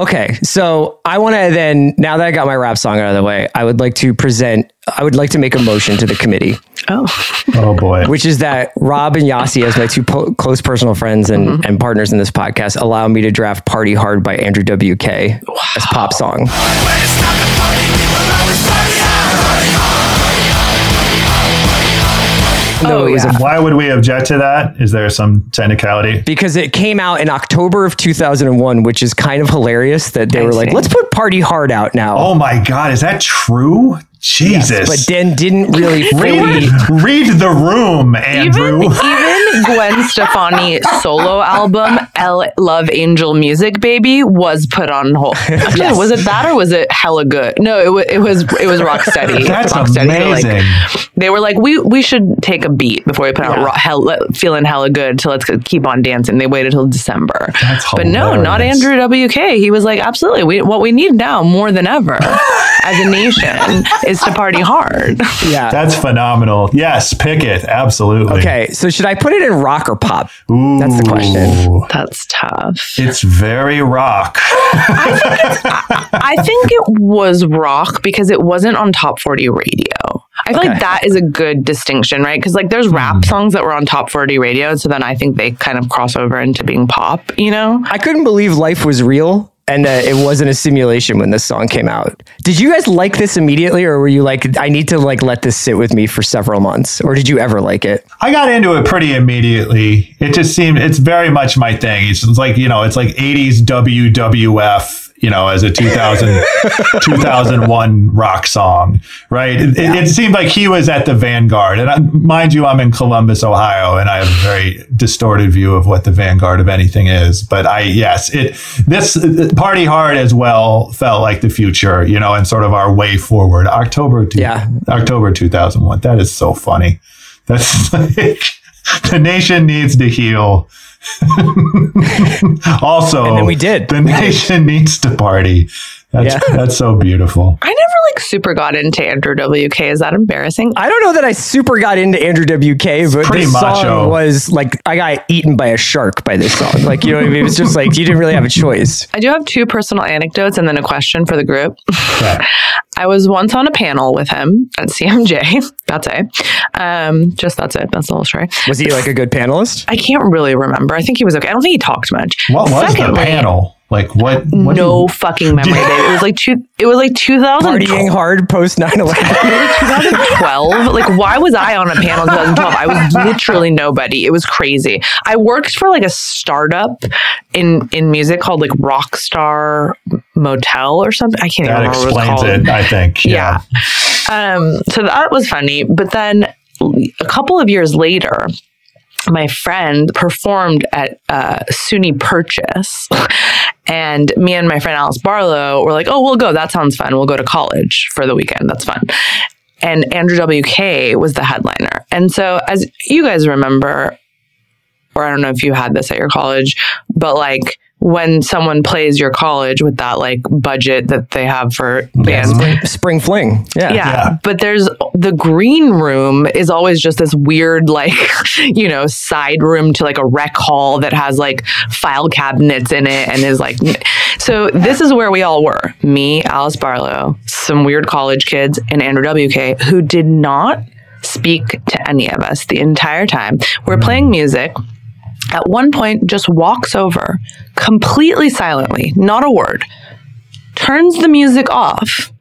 Okay, so I want to then now that I got my rap song out of the way, I would like to present. I would like to make a motion to the committee, Oh, Oh boy. which is that Rob and Yasi, as my two po- close personal friends and, mm-hmm. and partners in this podcast, allow me to draft "Party Hard" by Andrew WK as pop song. Oh yeah. Why would we object to that? Is there some technicality? because it came out in October of 2001, which is kind of hilarious that they I were like, let's put Party Hard out now. Oh my God, is that true? Jesus. but then didn't really fully. read, read the room, Andrew. Even, even Gwen [laughs] Stefani solo album L- Love Angel Music Baby was put on hold. [laughs] Actually, was it that or was it Hella Good? No, it, wa it was it was Rocksteady. [laughs] That's Rocksteady. They were like- amazing. They were like, we we should take a beat before we put out ro- hell, feeling hella good. So let's keep on dancing. They waited till December. That's but no, not. Andrew WK. He was like, absolutely. We, what we need now more than ever as a nation is to party hard. [laughs] Yeah. That's phenomenal. Yes, pick it. Absolutely. Okay, so should I put it in rock or pop? Ooh, That's the question. That's tough. It's very rock. [laughs] I think it was rock because it wasn't on top 40 radio. I feel Okay. like that is a good distinction, right? Because like there's hmm. rap songs that were on top 40 radio. So then I think they kind of cross over into being pop, you know? I couldn't believe life was real and that it wasn't a simulation when this song came out. Did you guys like this immediately or were you like I need to like let this sit with me for several months or did you ever like it? I got into it pretty immediately. It just seemed it's very much my thing. It's like, you know, it's like 80s WWF, you know, as a 2000, [laughs] 2001 rock song, right? It, it, it seemed like he was at the vanguard. And I, mind you, I'm in Columbus, Ohio, and I have a very distorted view of what the vanguard of anything is. But I, yes, it, this Party Hard as well felt like the future, you know, and sort of our way forward. October, two, Yeah. October 2001. That is so funny. That's [laughs] like the nation needs to heal. [laughs] also, And then we did. The nation needs to party. That's, Yeah. that's so beautiful. I never like super got into Andrew WK. Is that embarrassing? I don't know that I super got into Andrew WK, but pretty this macho. song was like I got eaten by a shark by this song. Like you know what I mean? It was just like you didn't really have a choice. I do have two personal anecdotes and then a question for the group. Okay. [laughs] I was once on a panel with him at CMJ. [laughs] That's it. Um, just that's it. That's the whole story. Was he like a good panelist? I can't really remember. I think he was okay. I don't think he talked much. What was the panel? Like what? what no you- fucking memory. babe. [laughs] It was like two. It was like 2012. Partying hard post 9 11. [laughs] 2012. Like, why was I on a panel in 2012? I was literally nobody. It was crazy. I worked for like a startup in in music called like Rockstar Motel or something. I can't even that remember what it was explains called. it. I think. Yeah. Yeah. Um, so that was funny. But then a couple of years later, my friend performed at uh, SUNY Purchase. And me and my friend Alice Barlow were like, oh, we'll go. That sounds fun. We'll go to college for the weekend. That's fun. And Andrew WK was the headliner. And so, as you guys remember, or I don't know if you had this at your college, but like when someone plays your college with that like budget that they have for bands, Spring, spring fling. Yeah. yeah. Yeah. But there's the green room is always just this weird, like, [laughs] you know, side room to like a rec hall that has like file cabinets in it and is like, so this is where we all were me, Alice Barlow, some weird college kids, and Andrew WK, who did not speak to any of us the entire time. We're playing music. At one point, just walks over completely silently, not a word, turns the music off,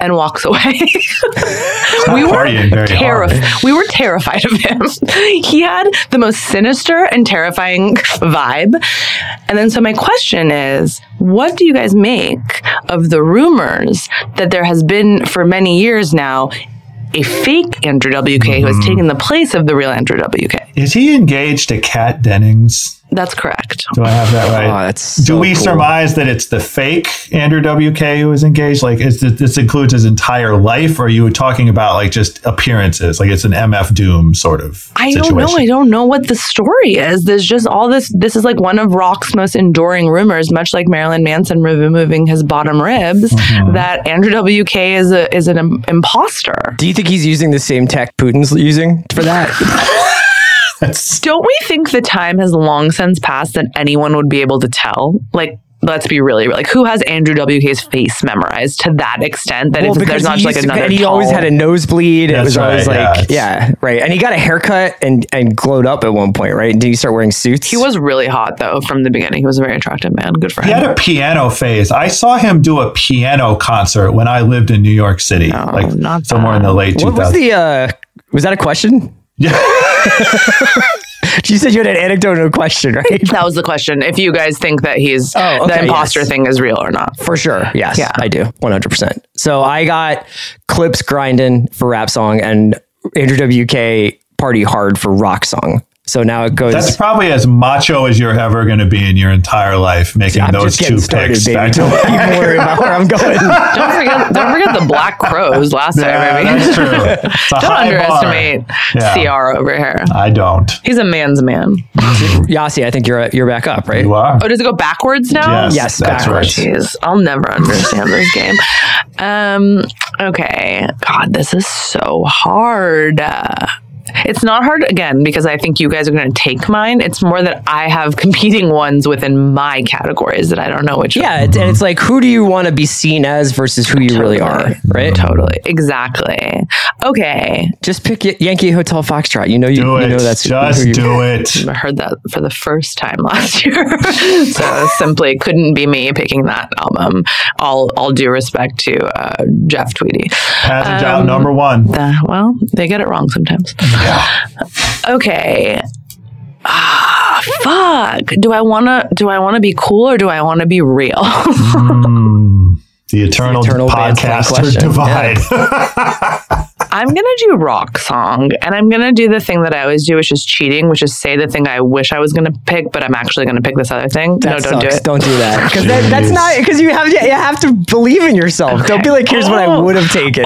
and walks away. [laughs] we were terrified. We were terrified of him. [laughs] he had the most sinister and terrifying vibe. And then, so my question is, what do you guys make of the rumors that there has been for many years now a fake Andrew WK who Mm-hmm. has taken the place of the real Andrew WK? Is he engaged to Kat Dennings? That's correct. Do I have that right? Oh, that's Do we cool. surmise that it's the fake Andrew WK who is engaged? Like, is this, this includes his entire life, or are you talking about like just appearances? Like, it's an MF Doom sort of. I situation? don't know. I don't know what the story is. There's just all this. This is like one of rock's most enduring rumors, much like Marilyn Manson removing his bottom ribs, Mm-hmm. that Andrew WK is a is an im- imposter. Do you think he's using the same tech Putin's using for that? [laughs] Don't we think the time has long since passed that anyone would be able to tell? Like, let's be really like, who has Andrew WK's face memorized to that extent that it's, there's not he just like another. and he always had a nosebleed. it That's was always right, yeah, like, it's- yeah, right. And he got a haircut and and glowed up at one point, right? Did he start wearing suits? He was really hot though from the beginning. He was a very attractive man. Good for He him. had a piano phase. I saw him do a piano concert when I lived in New York City, No, like not somewhere in the late 2000s. What was the? uh Was that a question? Yeah. [laughs] She said you had an anecdote and a question, right? That was the question. If you guys think that he's Oh, the imposter yes. thing is real or not. For sure. Yes, Yeah. I do. 100%. So I got Clipse grinding for rap song and Andrew WK party hard for rock song. So now it goes. That's probably as macho as you're ever going to be in your entire life, making I'm those two started, picks. baby. back to Don't even [laughs] worry about where I'm going. Don't forget, don't forget the Black Crowes last Yeah, time. I mean, that's true. [laughs] Don't underestimate bar. Yeah. CR over here. I don't. He's a man's man. Yasi, I think you're you're back up, right? You are. Oh, does it go backwards now? Yes, Yes, that's backwards. right. Jeez, I'll never understand this game. Um, okay. God, this is so hard. Uh, it's not hard again because I think you guys are going to take mine. It's more that I have competing ones within my categories that I don't know which. Yeah, it's, and it's like who do you want to be seen as versus who you really are, right? Totally. Exactly. Okay. Just pick Y- Yankee Hotel Foxtrot. You know you, you know that's Just who you, do [laughs] it. I heard that for the first time [laughs] last year. so simply couldn't be me picking that album. All all due respect to uh, Jeff Tweedy. Passage out Um, number one. Uh, well, they get it wrong sometimes. [laughs] [sighs] Okay. Ah, fuck. Do I want to do I want to be cool or do I want to be real? [laughs] Mm, the eternal, eternal podcaster question. divide. [laughs] I'm going to do rock song and I'm going to do the thing that I always do which is cheating, which is say the thing I wish I was going to pick but I'm actually going to pick this other thing. That no, don't do sucks. it. Don't do that [laughs] because that, that's not because you have you have to believe in yourself. Don't be like, here's what I Oh. would have taken.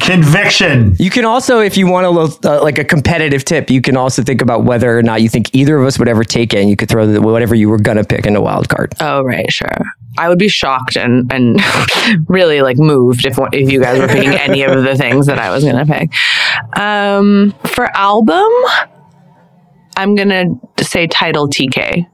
Conviction. You can also, if you want a little uh, like a competitive tip, you can also think about whether or not you think either of us would ever take it, and you could throw the, whatever you were gonna pick in a wild card. Oh, right, sure. I would be shocked and and [laughs] really like moved if if you guys were picking any of the things that I was gonna pick. Um, for album, I'm gonna say title TK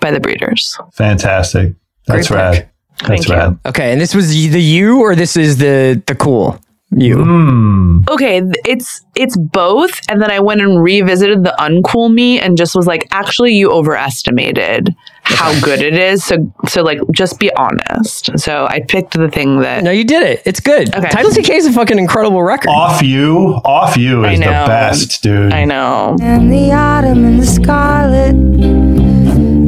by the Breeders. Fantastic. That's Great rad. pick. That's Thank you. Okay, and this was the you or this is the the cool you? Mm. Okay, it's it's both, and then I went and revisited the uncool me and just was like, actually, you overestimated how good it is. So so like, just be honest. So I picked the thing that No, you did it. It's good. Okay. Title TK is a fucking incredible record. Off you, off you I is the best, dude. I know. am the autumn and the scarlet.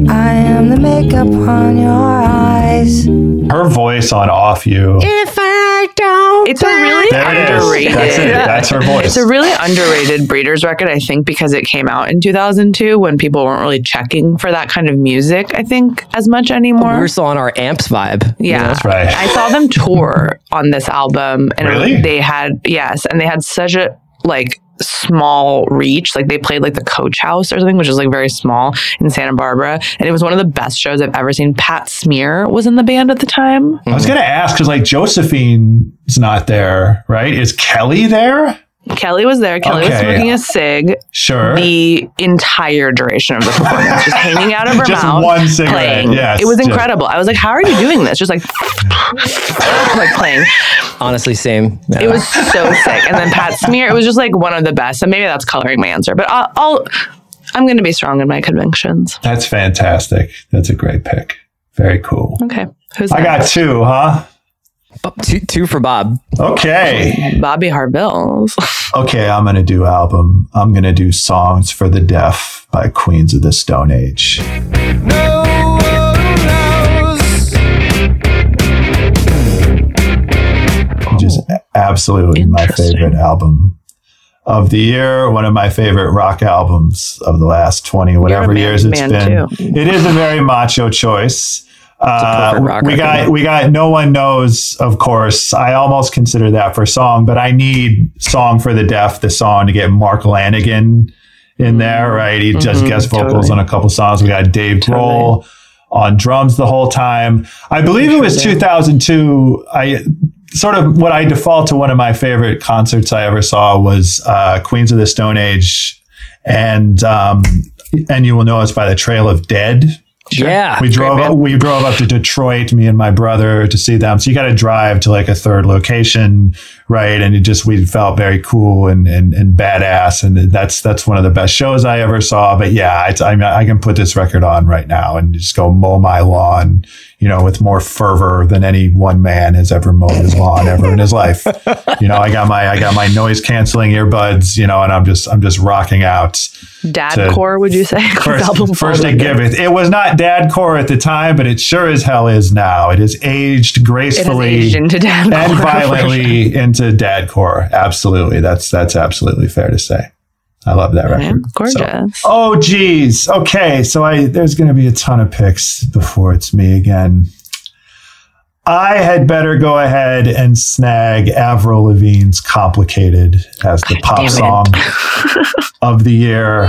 I am the makeup on your eyes. Her voice on off you. If I don't, It's a really There underrated. That's it. That's her voice. It's a really underrated Breeders record, I think, because it came out in 2002 when people weren't really checking for that kind of music, I think, as much anymore. we were still on our amps vibe. yeah. That's right. I saw them tour on this album and Really? they had, yes, and they had such a, like, small reach like they played like the coach house or something which is like very small in santa barbara and it was one of the best shows i've ever seen pat smear was in the band at the time I was gonna ask because like Josephine's not there, right? Is Kelly there? kelly was there kelly was smoking a cig Sure. the entire duration of the performance, just hanging out of her [laughs] Just mouth, one cigarette, playing. yes, it was just- incredible. I was like, "How are you doing this?" Just like, [laughs] like playing. Honestly, same. It was so sick. And then Pat Smear, it was just like one of the best. And maybe that's coloring my answer, but I'll, I'll I'm going to be strong in my convictions. That's fantastic. That's a great pick. Very cool. Okay, who's I got next? two, huh? Two, two for Bob. Okay. Bobby Harbills. Okay, I'm gonna do album. I'm gonna do Songs for the Deaf by Queens of the Stone Age. Which is absolutely my favorite album of the year. One of my favorite rock albums of the last 20 whatever years it's been. Too. It is a very macho choice. Uh, we got we got no one knows of course. I almost consider that for song but i need song for the deaf the song to get Mark Lanegan in there right? He just Mhm, guest vocals totally. on a couple songs. We got dave grohl on drums the whole time. I believe it was 2002 i sort of what i default to one of my favorite concerts i ever saw was uh, queens of the stone age and um, and you will know us by the trail of dead Yeah. we drove up, we drove up to Detroit, me and my brother, to see them. So you got to drive to like a third location, right? And it just we felt very cool and and, and badass, and that's that's one of the best shows I ever saw. But yeah, I mean, I can put this record on right now and just go mow my lawn, you know, with more fervor than any one man has ever mowed his lawn ever in his life. You know, I got my I got my noise canceling earbuds, you know, and I'm just I'm just rocking out. Dadcore, would you say? [laughs] First, album first it giveth. It was not dad core at the time, but it sure as hell is now. It is aged gracefully aged into dadcore. and for sure. violently into dadcore. Absolutely, that's that's absolutely fair to say. I love that record. Gorgeous. So- oh, geez. Okay, so I there's going to be a ton of picks before it's me again. I had better go ahead and snag Avril Lavigne's "Complicated" as the pop damn song [laughs] of the year.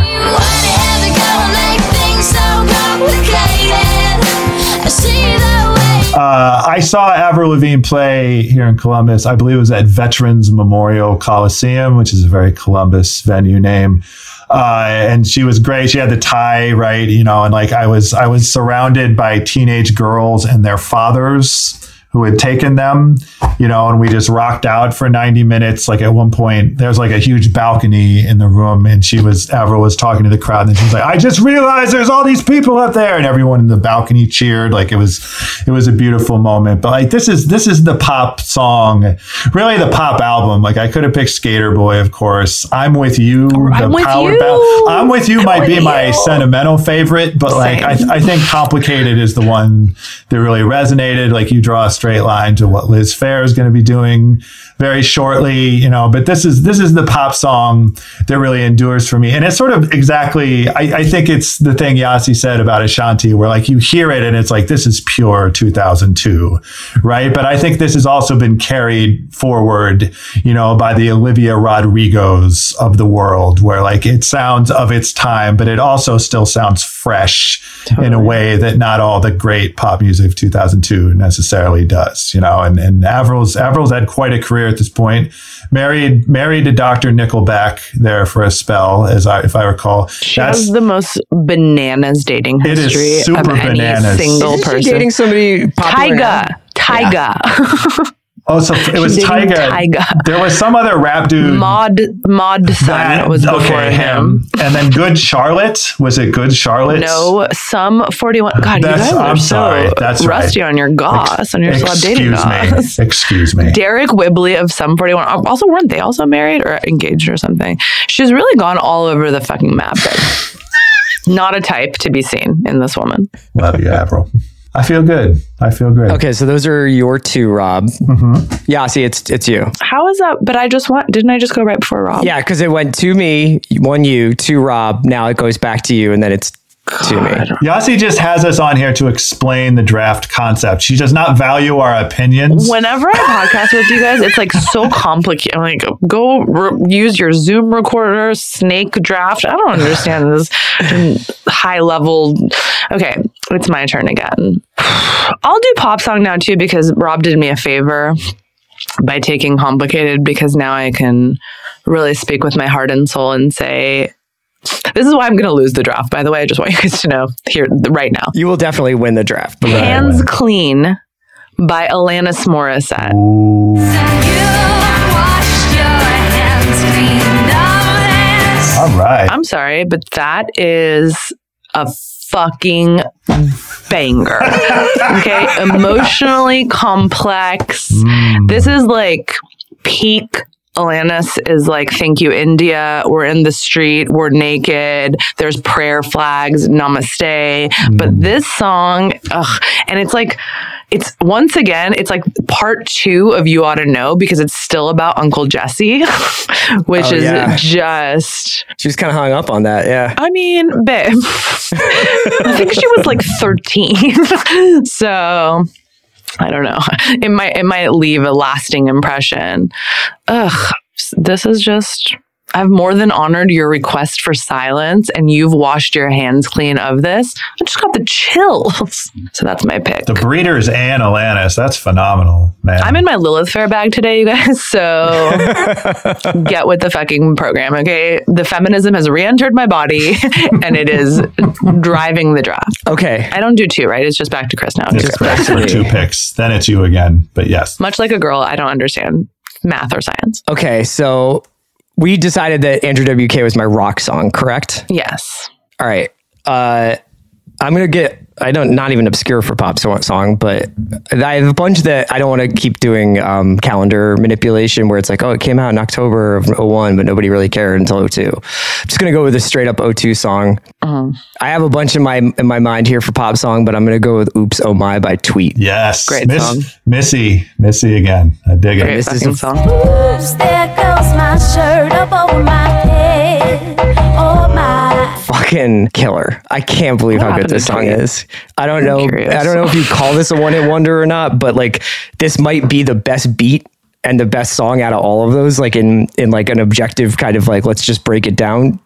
Uh, I saw Avril Lavigne play here in Columbus. I believe it was at Veterans Memorial Coliseum, which is a very Columbus venue name. Uh, and she was great. She had the tie, right? You know, and like I was, I was surrounded by teenage girls and their fathers who had taken them, you know, and we just rocked out for 90 minutes. Like at one point, there's like a huge balcony in the room, and she was, Avril was talking to the crowd, and she was like, I just realized there's all these people up there. And everyone in the balcony cheered. Like it was, it was a beautiful moment. But like this is, this is the pop song, really the pop album. Like I could have picked Skater Boy, of course. I'm with you. I'm with you. ballad. I'm with you might be with my sentimental favorite, but like I, Same. I think complicated is the one that really resonated. Like you draw a straight line to what Liz Phair is going to be doing very shortly, you know. But this is this is the pop song that really endures for me, and it's sort of exactly. I, I think it's the thing Yasi said about Ashanti, where like you hear it and it's like this is pure 2002, right? But I think this has also been carried forward, you know, by the Olivia Rodrigos of the world, where like it sounds of its time, but it also still sounds fresh in a way that not all the great pop music of 2002 necessarily does, you know. And and Avril's Avril's had quite a career at this point. Married married to Dr. Nickelback there for a spell, as I if I recall. She has the most bananas dating It is history of super any bananas. single Isn't she person. dating somebody popular now? Tyga. Tyga. [laughs] Oh, so [laughs] it was Tyga. Tyga. There was some other rap dude. Mod Mod that- was before okay, him. And then Good Charlotte. Was it Good Charlotte? No, Sum 41. God, That's- you guys are I'm so sorry. That's right. rusty on your goss, on your celeb dating Excuse me. goss. [laughs] Excuse me. Deryck Whibley of Sum 41. Um, also, weren't they also married or engaged or something? She's really gone all over the fucking map. [laughs] Not a type to be seen in this woman. Love you, Avril. I feel good. I feel good. Okay, so those are your two, Rob. Mm-hmm. Yeah, see, it's it's you. How is that? But I just want, didn't I just go right before Rob? Yeah, because it went to me, one you, two Rob. Now it goes back to you, and then it's to me. Yasi just has us on here to explain the draft concept. She does not value our opinions. Whenever I podcast with you guys, it's like so complicated. I'm like, go re- use your Zoom recorder, snake draft. I don't understand this high level. Okay, it's my turn again. I'll do pop song now too because Rob did me a favor by taking complicated because now I can really speak with my heart and soul and say. This is why I'm going to lose the draft, by the way. I just want you guys to know here right now. You will definitely win the draft. Hands Clean by Alanis Morissette. All right. I'm sorry, but that is a fucking banger. [laughs] okay. Emotionally complex. Mm. This is like peak. Alanis is like, thank you, India. We're in the street. We're naked. There's prayer flags. Namaste. But mm. this song, ugh, and it's like, it's once again, it's like part two of You Ought to Know because it's still about Uncle Jesse, [laughs] which Oh, is yeah. just She was kind of hung up on that. Yeah. I mean, babe. [laughs] I think she was like 13. [laughs] so I don't know. [laughs] It might it might leave a lasting impression. Ugh. This is just I've more than honored your request for silence and you've washed your hands clean of this. I just got the chills. [laughs] So that's my pick. The Breeders and Alanis. That's phenomenal, man. I'm in my Lilith Fair bag today, you guys. [laughs] So [laughs] get with the fucking program, okay? The feminism has re-entered my body, and it is driving the draft. Okay. I don't do two, right? It's just back to Chris now. It's Just back for two picks. Then it's you again. But yes. Much like a girl, I don't understand math or science. Okay, so we decided that Andrew WK was my rock song, correct? Yes. All right. Uh, I'm gonna get. I don't not even obscure for pop song, but I have a bunch that I don't want to keep doing um, calendar manipulation where it's like, oh, it came out in October of 01, but nobody really cared until 02. I'm just gonna go with a straight up 02 song. Uh-huh. I have a bunch in my in my mind here for pop song, but I'm gonna go with "Oops Oh My" by Tweet. Yes. Great Miss- song. Missy. Missy again. I dig it. Great This is fucking a- song. Oops, there goes my shirt up over my head. Fucking killer. I can't believe how good this song is. I don't know. curious. I don't know if you call this a one hit wonder or not, but like this might be the best beat and the best song out of all of those. Like in in like an objective kind of like let's just break it down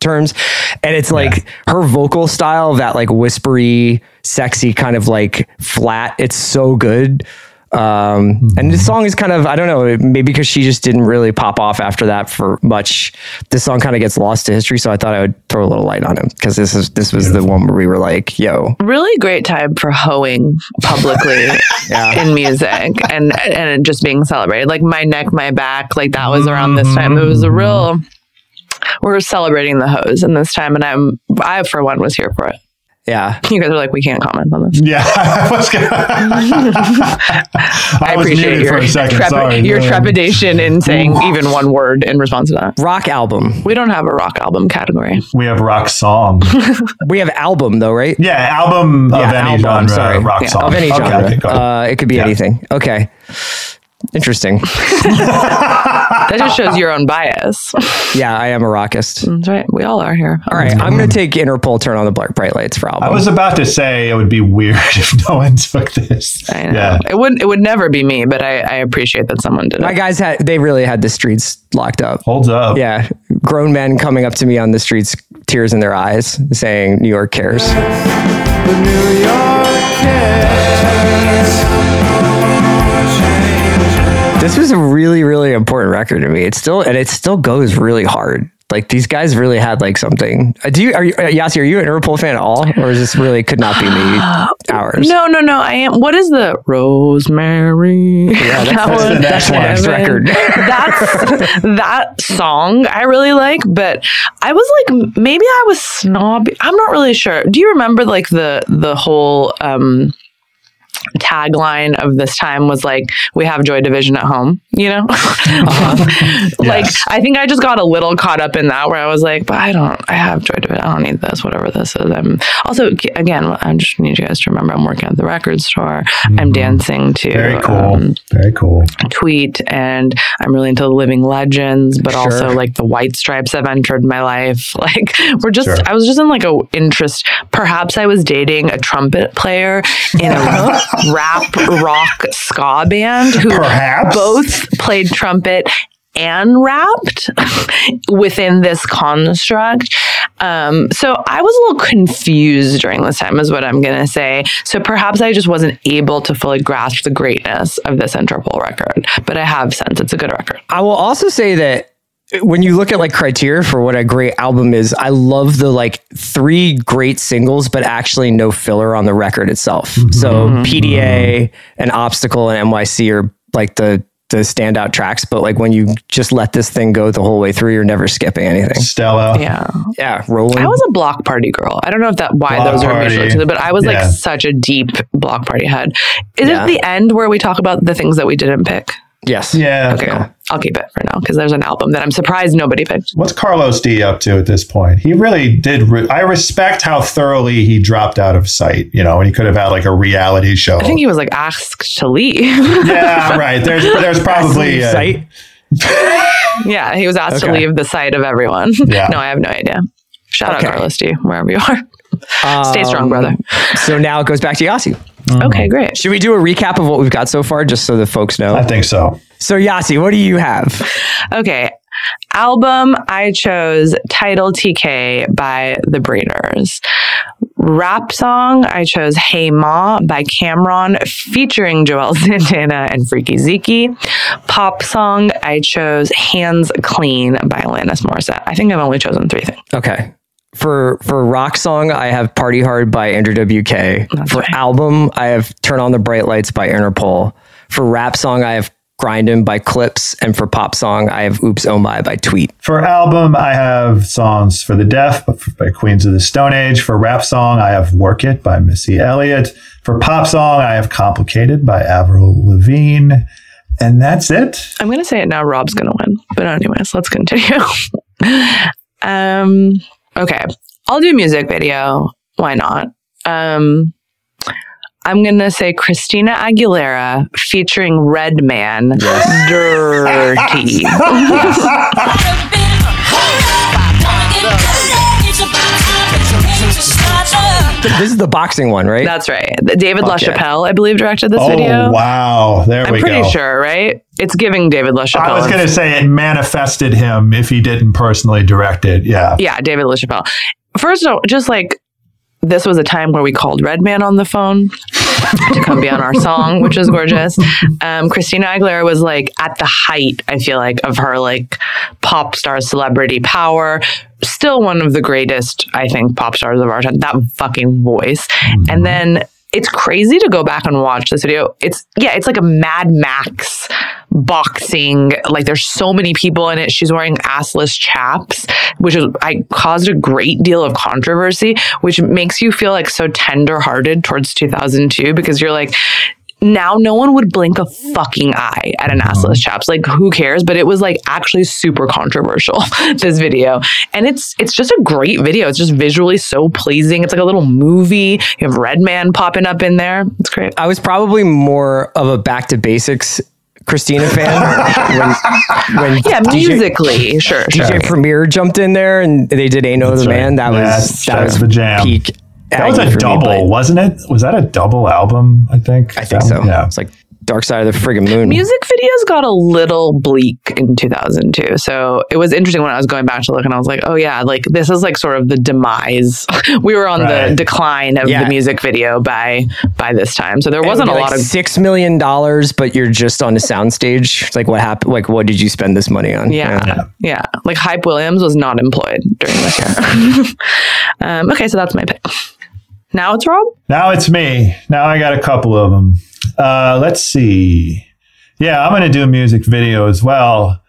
terms. And it's like her vocal style, that like whispery, sexy kind of like flat. It's so good. Um, and this song is kind of, I don't know, maybe because she just didn't really pop off after that for much. This song kind of gets lost to history. So I thought I would throw a little light on him because this is, this was the one where we were like, yo, Really great time for hoeing publicly [laughs] in music and and just being celebrated. Like my neck, my back, like that was around this time. It was a real. We're celebrating the hoes in this time, and I'm I for one was here for it. Yeah. [laughs] You guys are like, we can't comment on this. Yeah. [laughs] I was gonna, [laughs] I, was appreciate your for a second. trepi- Sorry. your trepidation in saying even one word in response to that. Rock album. We don't have a rock album category. We have rock song. We have album though, right? Yeah, album of any album, genre. sorry. Rock Yeah, song. Of any Okay, genre. okay, go uh, it could be Yeah. anything. Okay. Interesting. That just shows your own bias. Yeah, I am a rockist. That's right. We all are here. All right, I'm going to take Interpol Turn on the Bright Lights for album. I was about to say it would be weird [laughs] if no one took this. I know. Yeah. It would it would never be me, but I, I appreciate that someone did My it. guys had they really had the streets locked up. Holds up. Yeah, grown men coming up to me on the streets tears in their eyes, saying "New York cares." The New York This was a really, really important record to me. It's still, and it still goes really hard. Like these guys really had like something. Uh, do you are you uh, Yasi? Are you an Interpol fan at all, or is this really could not be me [gasps] hours? No, no, no. I am. What is the Rosemary? Yeah, that's- [laughs] that's the next one. Next record. [laughs] that's that song I really like, but I was like, maybe I was snobby. I'm not really sure. Do you remember like the the whole um tagline of this time was like we have joy division at home you know [laughs] [laughs] like Yes. i think i just got a little caught up in that where i was like but i don't i have joy division i don't need this whatever this is i'm also again i just need you guys to remember i'm working at the record store i'm dancing to Mm-hmm. Very cool. um, Very cool. tweet and i'm really into the living legends but also like the white stripes have entered my life [laughs] like we're just Sure. i was just in like a interest perhaps i was dating a trumpet player in a rap rock ska band who Perhaps. both played trumpet and rapped within this construct. Um, so I was a little confused during this time, is what I'm going to say. So perhaps I just wasn't able to fully grasp the greatness of this Interpol record, but I have since. It's a good record. I will also say that when you look at like criteria for what a great album is, I love the like three great singles, but actually no filler on the record itself. Mm-hmm. So mm-hmm. PDA mm-hmm. and Obstacle and NYC are like the the standout tracks, but like when you just let this thing go the whole way through, you're never skipping anything. Stella. Yeah. Yeah, rolling. I was a Bloc Party girl. I don't know if that why Block those are party. mutually exclusive, but I was Yeah. like such a deep Bloc Party head. Is Yeah. it the end where we talk about the things that we didn't pick? yes. Yeah. Okay, cool. I'll keep it for now because there's an album that I'm surprised nobody picked. What's Carlos D up to at this point? He really did. Re- I respect how thoroughly he dropped out of sight. You know, and he could have had like a reality show. I think he was like asked to leave. yeah, [laughs] right. There's there's probably uh, Site. yeah, he was asked to leave the sight of everyone. [laughs] Yeah. no, I have no idea. Shout Okay. out Carlos D, wherever you are. [laughs] Stay strong, Um, brother. So now it goes back to Yasi. Okay, great. Should we do a recap of what we've got so far, just so the folks know? I think so. So Yasi, what do you have? Okay. Album I chose Title TK by The Breeders. Rap song I chose Hey Ma by Cam'ron featuring Juelz [laughs] Santana and Freaky Zeke. Pop song I chose Hands Clean by Alanis Morissette. I think I've only chosen three things. Okay. For for rock song, I have Party Hard by Andrew WK. That's for right. album, I have Turn on the Bright Lights by Interpol. For rap song, I have Grindin' by Clipse. And for pop song, I have Oops Oh My by Tweet. For album, I have songs for the deaf by Queens of the Stone Age. For rap song, I have Work It by Missy Elliott. For pop song, I have Complicated by Avril Lavigne. And that's it. I'm going to say it now. Rob's going to win. But, anyways, let's continue. [laughs] um, okay. I'll do music video. Why not? Um, I'm going to say Christina Aguilera featuring Redman. Dirty. [laughs] This is the boxing one, right? That's right. David Fuck yeah. LaChapelle, I believe, directed this oh, video. wow. There I'm we go. I'm pretty sure, right? It's giving David LaChapelle. I was going to say it manifested him if he didn't personally direct it. Yeah. Yeah, David LaChapelle. First of all, just like this was a time where we called Redman on the phone to come be on our song, which is gorgeous. Um, Christina Aguilera was like at the height, I feel like, of her like pop star celebrity power. Still one of the greatest, I think, pop stars of our time. That fucking voice. And then it's crazy to go back and watch this video. It's yeah, it's like a Mad Max boxing. Like there's so many people in it. She's wearing assless chaps, which is I caused a great deal of controversy, which makes you feel like so tender-hearted towards 2002 because you're like now no one would blink a fucking eye at an assless uh-huh. chaps. Like who cares? But it was like actually super controversial [laughs] this video. And it's it's just a great video. It's just visually so pleasing. It's like a little movie. You have Redman popping up in there. It's great. I was probably more of a back to basics Christina fan when, when [laughs] Yeah, DJ musically, sure, DJ sure. Premier jumped in there and they did Ain't No That's the right. Man. That was that was the jam. peak. That was a for me, double, wasn't it? Was that a double album? I think. I think That- so. Yeah. It's like Dark Side of the Friggin' Moon. Music videos got a little bleak in 2002. So it was interesting when I was going back to look and I was like, oh, yeah, like this is like sort of the demise. [laughs] we were on the decline of Yeah. the music video by by this time. So there wasn't a like lot of. six million dollars, but you're just on a soundstage. It's like what happened? Like what did you spend this money on? Yeah, yeah. Like Hype Williams was not employed during this year. [laughs] um, okay, so that's my pick. Now it's Rob. Now it's me. Now I got a couple of them. Uh, let's see. Yeah, I'm going to do a music video as well.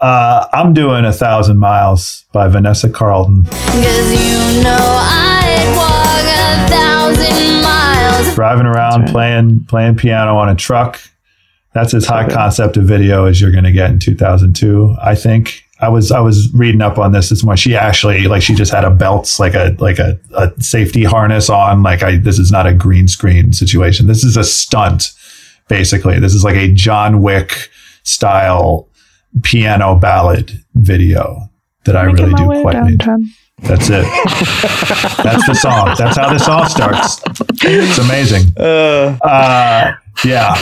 Uh, I'm doing A Thousand Miles by Vanessa Carlton. Cause you know I'd walk a thousand miles. Driving around playing playing piano on a truck. That's as high concept of video as you're going to get in 2002, I think. I was I was reading up on this this morning. She actually like she just had a belt like a like a, a safety harness on. Like I this is not a green screen situation. This is a stunt basically. This is like a John Wick style piano ballad video that I really do quite need. That's it. [laughs] That's the song. That's how this all starts. It's amazing. Uh, yeah.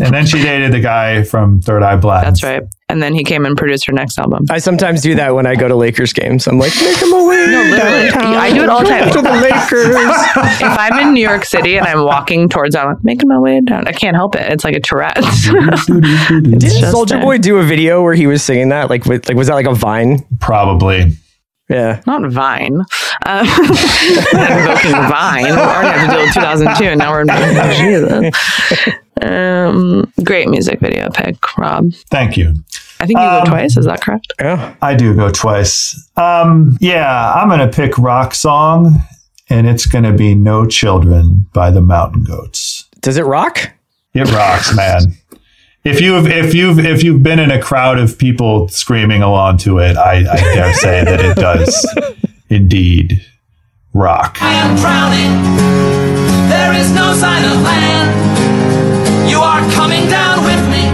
And then she dated the guy from Third Eye Blind. That's right. And then he came and produced her next album. I sometimes do that when I go to Lakers games. I'm like, make him away. No, literally. I do it all the time. To the Lakers. [laughs] if I'm in New York City and I'm walking towards, I'm like, making my way down. I can't help it. It's like a Tourette. Did [laughs] Soulja. Boy do a video where he was singing that? Like, with, like was that like a Vine? Probably. Yeah. Not Vine. Um, [laughs] invoking Vine. We already have to deal with 2002, and now we're in Jesus. Um, great music video pick, Rob. Thank you. I think you Um, go twice. Is that correct? Yeah. I do go twice. Um, yeah, I'm going to pick rock song, and it's going to be No Children by the Mountain Goats. Does it rock? It rocks, man. If you've if you've if you've been in a crowd of people screaming along to it, I, I dare say that it does indeed rock. I am drowning. There is no sign of land. You are coming down with me.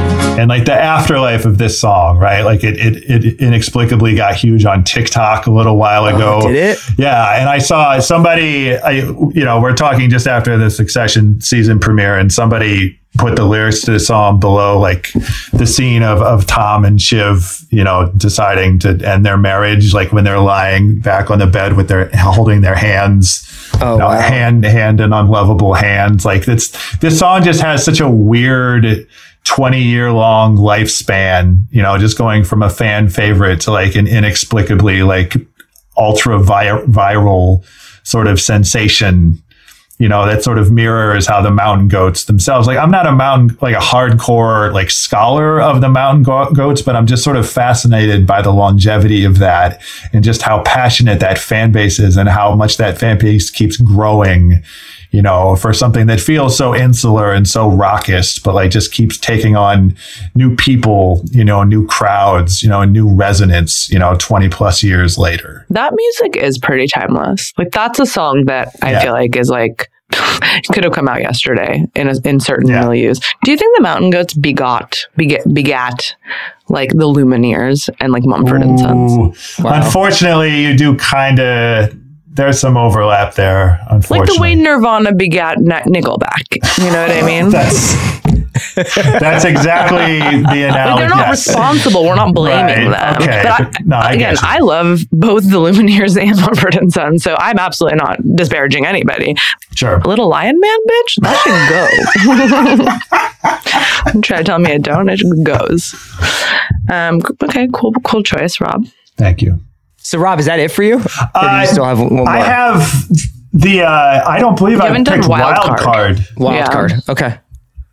and like the afterlife of this song, right? Like it, it, it inexplicably got huge on TikTok a little while oh, ago. did it? Yeah, and I saw somebody. I, you know, we're talking just after the Succession season premiere, and somebody put the lyrics to the song below, like the scene of of Tom and Shiv, you know, deciding to end their marriage, like when they're lying back on the bed with their holding their hands. Oh, know, wow. hand hand in unlovable hands. Like this this song just has such a weird 20 year long lifespan, you know, just going from a fan favorite to like an inexplicably like ultra vi- viral sort of sensation. You know, that sort of mirrors how the mountain goats themselves. Like, I'm not a mountain, like a hardcore, like scholar of the mountain go- goats, but I'm just sort of fascinated by the longevity of that and just how passionate that fan base is and how much that fan base keeps growing you know, for something that feels so insular and so raucous, but like just keeps taking on new people, you know, new crowds, you know, new resonance, you know, 20 plus years later. That music is pretty timeless. Like that's a song that I Yeah. feel like is like [laughs] could have come out yesterday in a, in certain milieus. Do you think the Mountain Goats begot beget begat like the Lumineers and like Mumford and Sons? Ooh. Unfortunately, you do kind of, there's some overlap there, unfortunately. Like the way Nirvana begat Nickelback. You know what I mean? [laughs] That's [laughs] that's exactly the analogy. Like they're not yes. responsible. We're not blaming Right, them. okay. But I, No, I again. I love both the Lumineers and Mumford and Sons, so I'm absolutely not disparaging anybody. Sure. A little Lion Man bitch, that should go. [laughs] Try to tell me I don't. It goes. Um. Okay. Cool. Cool choice, Rob. Thank you. So, Rob, is that it for you? Or do you still have one more? I have the, uh, I don't believe I haven't done picked wild wild, card. card. wild yeah. card. Okay.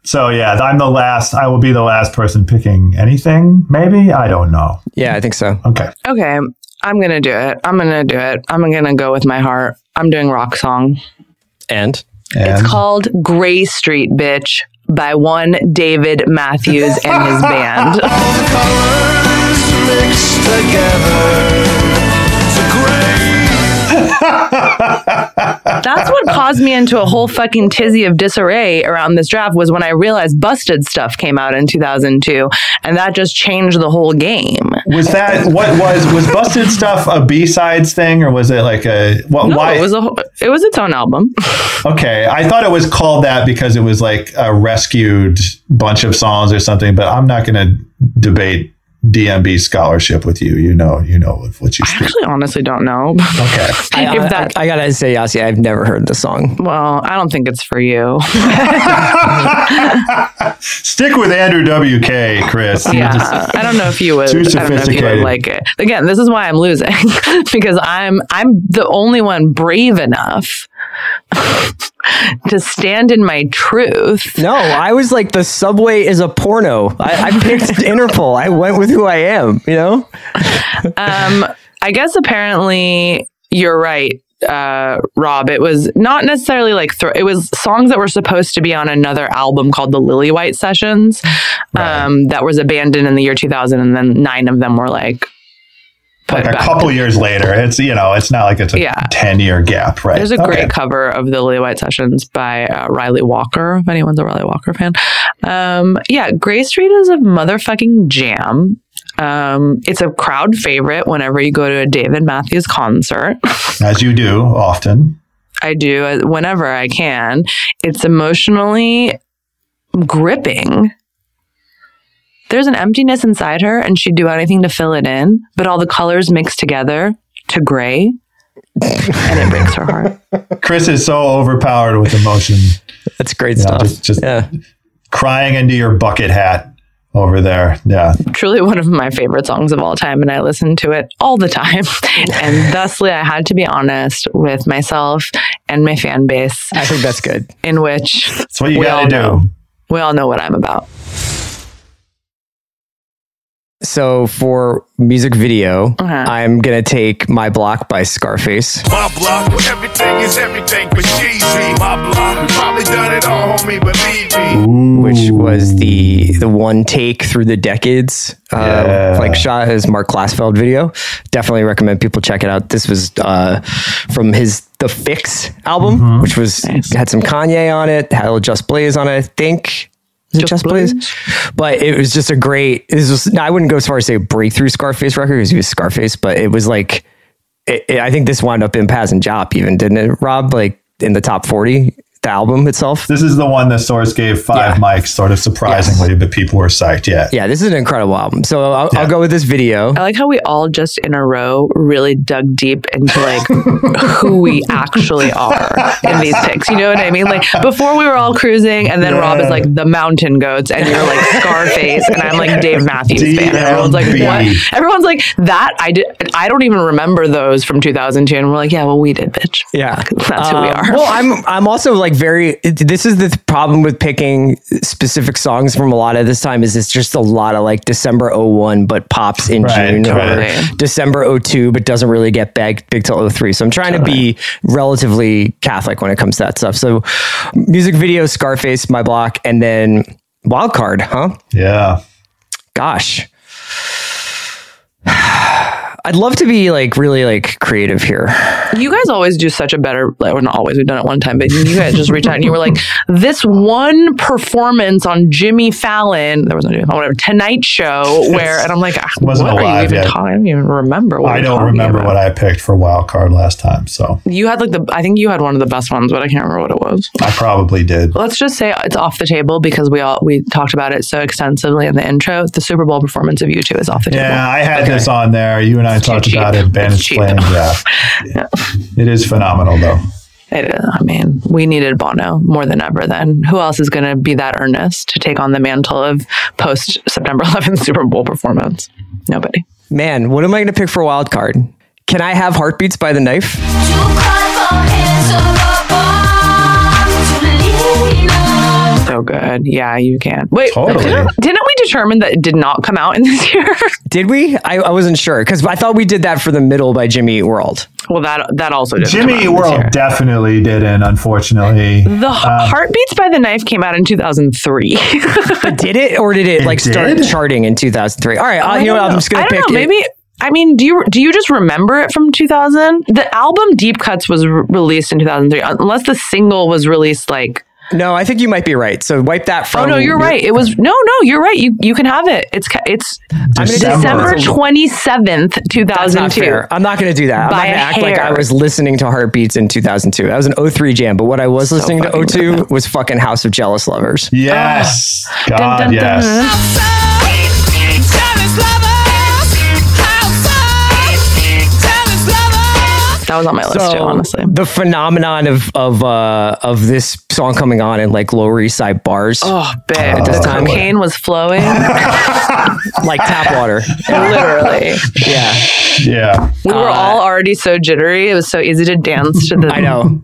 So yeah, I'm the last. I will be the last person picking anything. Maybe I don't know. Yeah, I think so. Okay. Okay. I'm gonna do it. I'm gonna do it. I'm gonna go with my heart. I'm doing rock song. And And It's called Grey Street Bitch by one David Matthews and his band. [laughs] That's what caused me into a whole fucking tizzy of disarray around this draft was when I realized Busted stuff came out in 2002, and that just changed the whole game. Was that what was was busted stuff a B sides thing or was it like a what? No, why? it was a it was its own album. okay, I thought it was called that because it was like a rescued bunch of songs or something. But I'm not going to debate DMB scholarship with you. You know, you know what you I actually honestly don't know. [laughs] Okay. I, if I- that I, gotta say, Yasi, I've never heard the song. well, I don't think it's for you. [laughs] [laughs] Stick with Andrew WK, Chris. Yeah, just- I don't know if you would. Too I don't know if you would sophisticated. like it. Again, this is why I'm losing because I'm I'm the only one brave enough [laughs] to stand in my truth. No, I was like, the subway is a porno. I, I picked [laughs] Interpol. I went with who I am, you know? [laughs] Um, I guess apparently you're right. Uh, Rob, it was not necessarily like thro- it was songs that were supposed to be on another album called the Lillywhite Sessions, um, that was abandoned in the year 2000, and then nine of them were like like a couple years later. It's you know, it's not like it's a Yeah. ten year gap, right? There's a Okay. great cover of the Lillywhite Sessions by uh, Ryley Walker, if anyone's a Ryley Walker fan. Um, yeah, Grey Street is a motherfucking jam. Um, it's a crowd favorite whenever you go to a David Matthews concert. [laughs] as you do often. I do uh, whenever I can. It's emotionally gripping. There's an emptiness inside her, and she'd do anything to fill it in, but all the colors mix together to gray, and it breaks her heart. [laughs] Chris is so overpowered with emotion. That's great You know, stuff. just just yeah. crying into your bucket hat over there. Yeah. truly one of my favorite songs of all time and I listen to it all the time. [laughs] and thusly I had to be honest with myself and my fan base. I think that's good. In which That's what you we got all to do. know. We all know what I'm about. So for music video, Uh-huh. I'm going to take My Block by Scarface. My block, everything is everything but cheesy. My block, we probably done it all, homie, believe me. which was the the one take through the decades uh, Yeah. like shot as Marc Klasfeld video. Definitely recommend people check it out. This was uh, from his The Fix album, Mm-hmm. which was had some Kanye on it, had a little Just Blaze on it, I think. Is it Just Blaze? But it was just a great. This was. I wouldn't go as far as say a breakthrough Scarface record because he was Scarface, but it was like. It, it- I think this wound up in Pazz and Jop, even didn't it, Rob? Like in the top forty, the album itself. This is the one the source gave five mics, sort of surprisingly, but people were psyched. Yeah. Yeah, this is an incredible album. So I'll, I'll go with this video. I like how we all just in a row really dug deep into like [laughs] who we actually are in these picks. You know what I mean? Like before we were all cruising, and then Rob is like the Mountain Goats, and you're like Scarface, and I'm like Dave Matthews fan. And everyone's like, what? Everyone's like that. I did. I don't even remember those from 2002, and we're like, yeah, well, we did, bitch. Yeah, That's who we Um, are. Well, I'm I'm also like very. This is the problem with picking specific songs from a lot of this time is it's just a lot of like December 01 but pops in Right, June totally. or December 02 but doesn't really get big big till 03. So I'm trying to be relatively Catholic when it comes to that stuff. So music video, Scarface, My Block, and then Wild Card, huh? Yeah. Gosh. [sighs] I'd love to be like really like creative here. You guys always do such a better, like, or not always, we've done it one time, but you guys just reach out and you were like, this one performance on Jimmy Fallon, there was no Jimmy Fallon, whatever, Tonight Show, where, and I'm like, ah, [laughs] Wasn't what are you alive even yet. talking? I don't even remember what I don't remember about. what I picked for wild card last time, so You had like the, I think you had one of the best ones, but I can't remember what it was. I probably did. Let's just say it's off the table because we all, we talked about it so extensively in the intro. The Super Bowl performance of U2 is off the table. Yeah, I had this on there. You and I talked about it. Bandits cheap. playing. Yeah. yeah. [laughs] It is phenomenal, though. It, I mean, we needed Bono more than ever then. Who else is going to be that earnest to take on the mantle of post September 11th [laughs] Super Bowl performance? Nobody. Man, what am I going to pick for wild card? Can I have Heartbeats by the Knife? So good. Yeah, you can. Wait, Totally. didn't, didn't we determine that it did not come out in this [laughs] year? Did we? I, I wasn't sure because I thought we did that for the middle by Jimmy Eat World. well, that that also didn't Jimmy come out Eat this World year. definitely didn't, unfortunately. The Um, Heartbeats by the Knife came out in 2003. [laughs] But did it or did it, It like start charting in 2003? All right, uh, you know what? I'm just gonna don't pick know. Maybe I mean, do you do you just remember it from 2000? The album Deep Cuts was re- released in 2003, unless the single was released like. No, I think you might be right. So wipe that from. Oh no, you're right. It was no, no, you're right. You you can have it. It's it's December. December 27th, That's not 2002. I'm not going to do that. I'm not going to a act like I was listening to Heartbeats in 2002. That was an 03 jam, but what I was listening to 02 was fucking House of Jealous Lovers. Yes. God, Dun, dun, yes. dun. That was on my list too, honestly. the phenomenon of of uh, of this song coming on in like Lower East Side bars, Oh, babe, At this the time- cocaine was flowing, [laughs] like tap water. literally. yeah, Yeah. We were Uh, all already so jittery. It was so easy to dance to the. I know.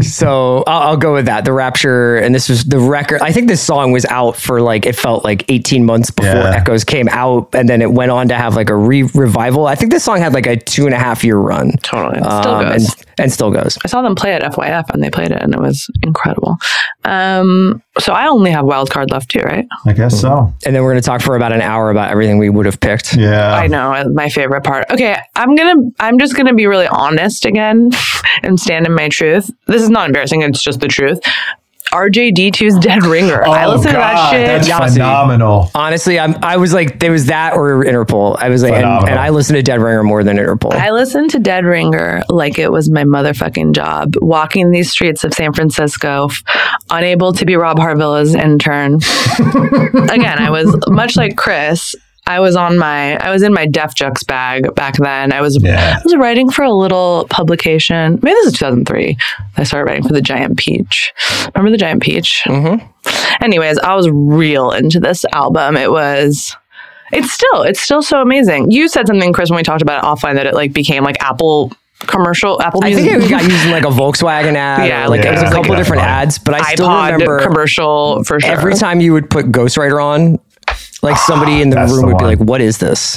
so I'll, I'll go with that. The Rapture, and this was the record. I think this song was out for like it felt like 18 months before Yeah. Echoes came out, and then it went on to have like a re- revival. I think this song had like a two and a half year run. Totally. It still Um, goes. and, and still goes. I saw them play at FYF and they played it and it was incredible. Um, so I only have wild card left too, right? I guess so. And then we're going to talk for about an hour about everything we would have picked. Yeah. I know uh, my favorite part. Okay, I'm gonna. I'm just gonna be really honest again [laughs] and stand in my truth. This is not embarrassing. It's just the truth. RJD2's Dead Ringer. Oh, I listened to that shit. That's Yeah. phenomenal. Honestly, I'm, I was like, there was that or Interpol. I was like, and, and I listened to Dead Ringer more than Interpol. I listened to Dead Ringer like it was my motherfucking job, walking these streets of San Francisco, unable to be Rob Harvilla's intern. [laughs] Again, I was much like Chris. I was on my, I was in my Def Jux bag back then. I was, Yeah. I was writing for a little publication. Maybe this is 2003. I started writing for the Giant Peach. Remember the Giant Peach? Mhm. Anyways, I was real into this album. It was. It's still, it's still so amazing. You said something, Chris, when we talked about it offline that it like became like Apple commercial, Apple I think it got [laughs] used in like a Volkswagen ad. Yeah, like yeah, it was a couple think different that's ads, but I still iPod remember commercial for sure. every time you would put Ghostwriter on, like somebody in the room would be like, "What is this?"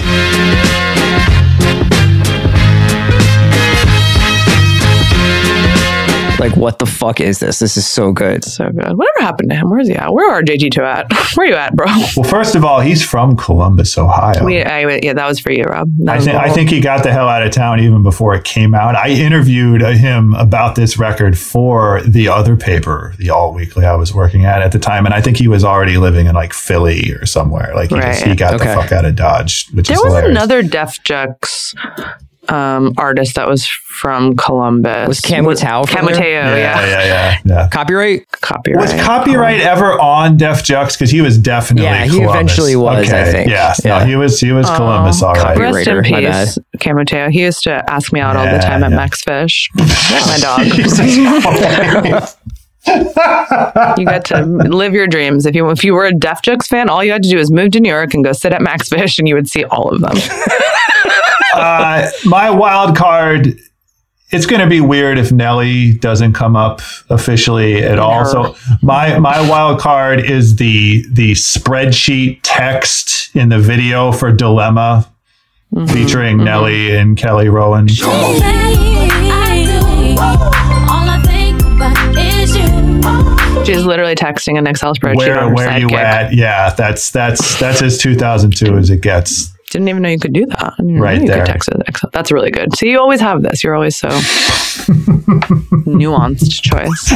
Like, what the fuck is this? This is so good. So good. Whatever happened to him? Where's he at? Where RJD2 at? [laughs] Where are you at, bro? Well, first of all, he's from Columbus, Ohio. We, I, yeah, that was for you, Rob. That I was think I think he got the hell out of town even before it came out. I interviewed uh, him about this record for the other paper, the All Weekly I was working at at the time, and I think he was already living in like Philly or somewhere. Like he, just, he got Okay. the fuck out of Dodge, which There is was hilarious. another Def Jux um, artist that was from Columbus. Was Camu Tao Cam? Mateo, yeah, yeah. yeah, yeah, yeah. Copywrite? Copywrite. Was Copywrite ever on Def Jux? Because he was definitely Yeah, he Columbus. eventually was, I think. Yes, Yeah. no, he was he was Columbus. All right. Rest in Copywriter, peace, Camu Tao. He used to ask me out all the Yeah, time at. Max Fish. [laughs] my dog. [laughs] you got to live your dreams. If you if you were a Def Jux fan, all you had to do is move to New York and go sit at Max Fish, and you would see all of them. [laughs] uh, my wild card. It's going to be weird if Nelly doesn't come up officially at all. So my my wild card is the the spreadsheet text in the video for Dilemma, featuring Nelly and Kelly Rowland. She's literally texting an Excel spreadsheet Where on her where you sidekick. at? Yeah, that's that's that's as 2002 as it gets. Didn't even know you could do that. Right there. could text it. Excel. That's really good. So you always have this. You're always so [laughs] nuanced choice.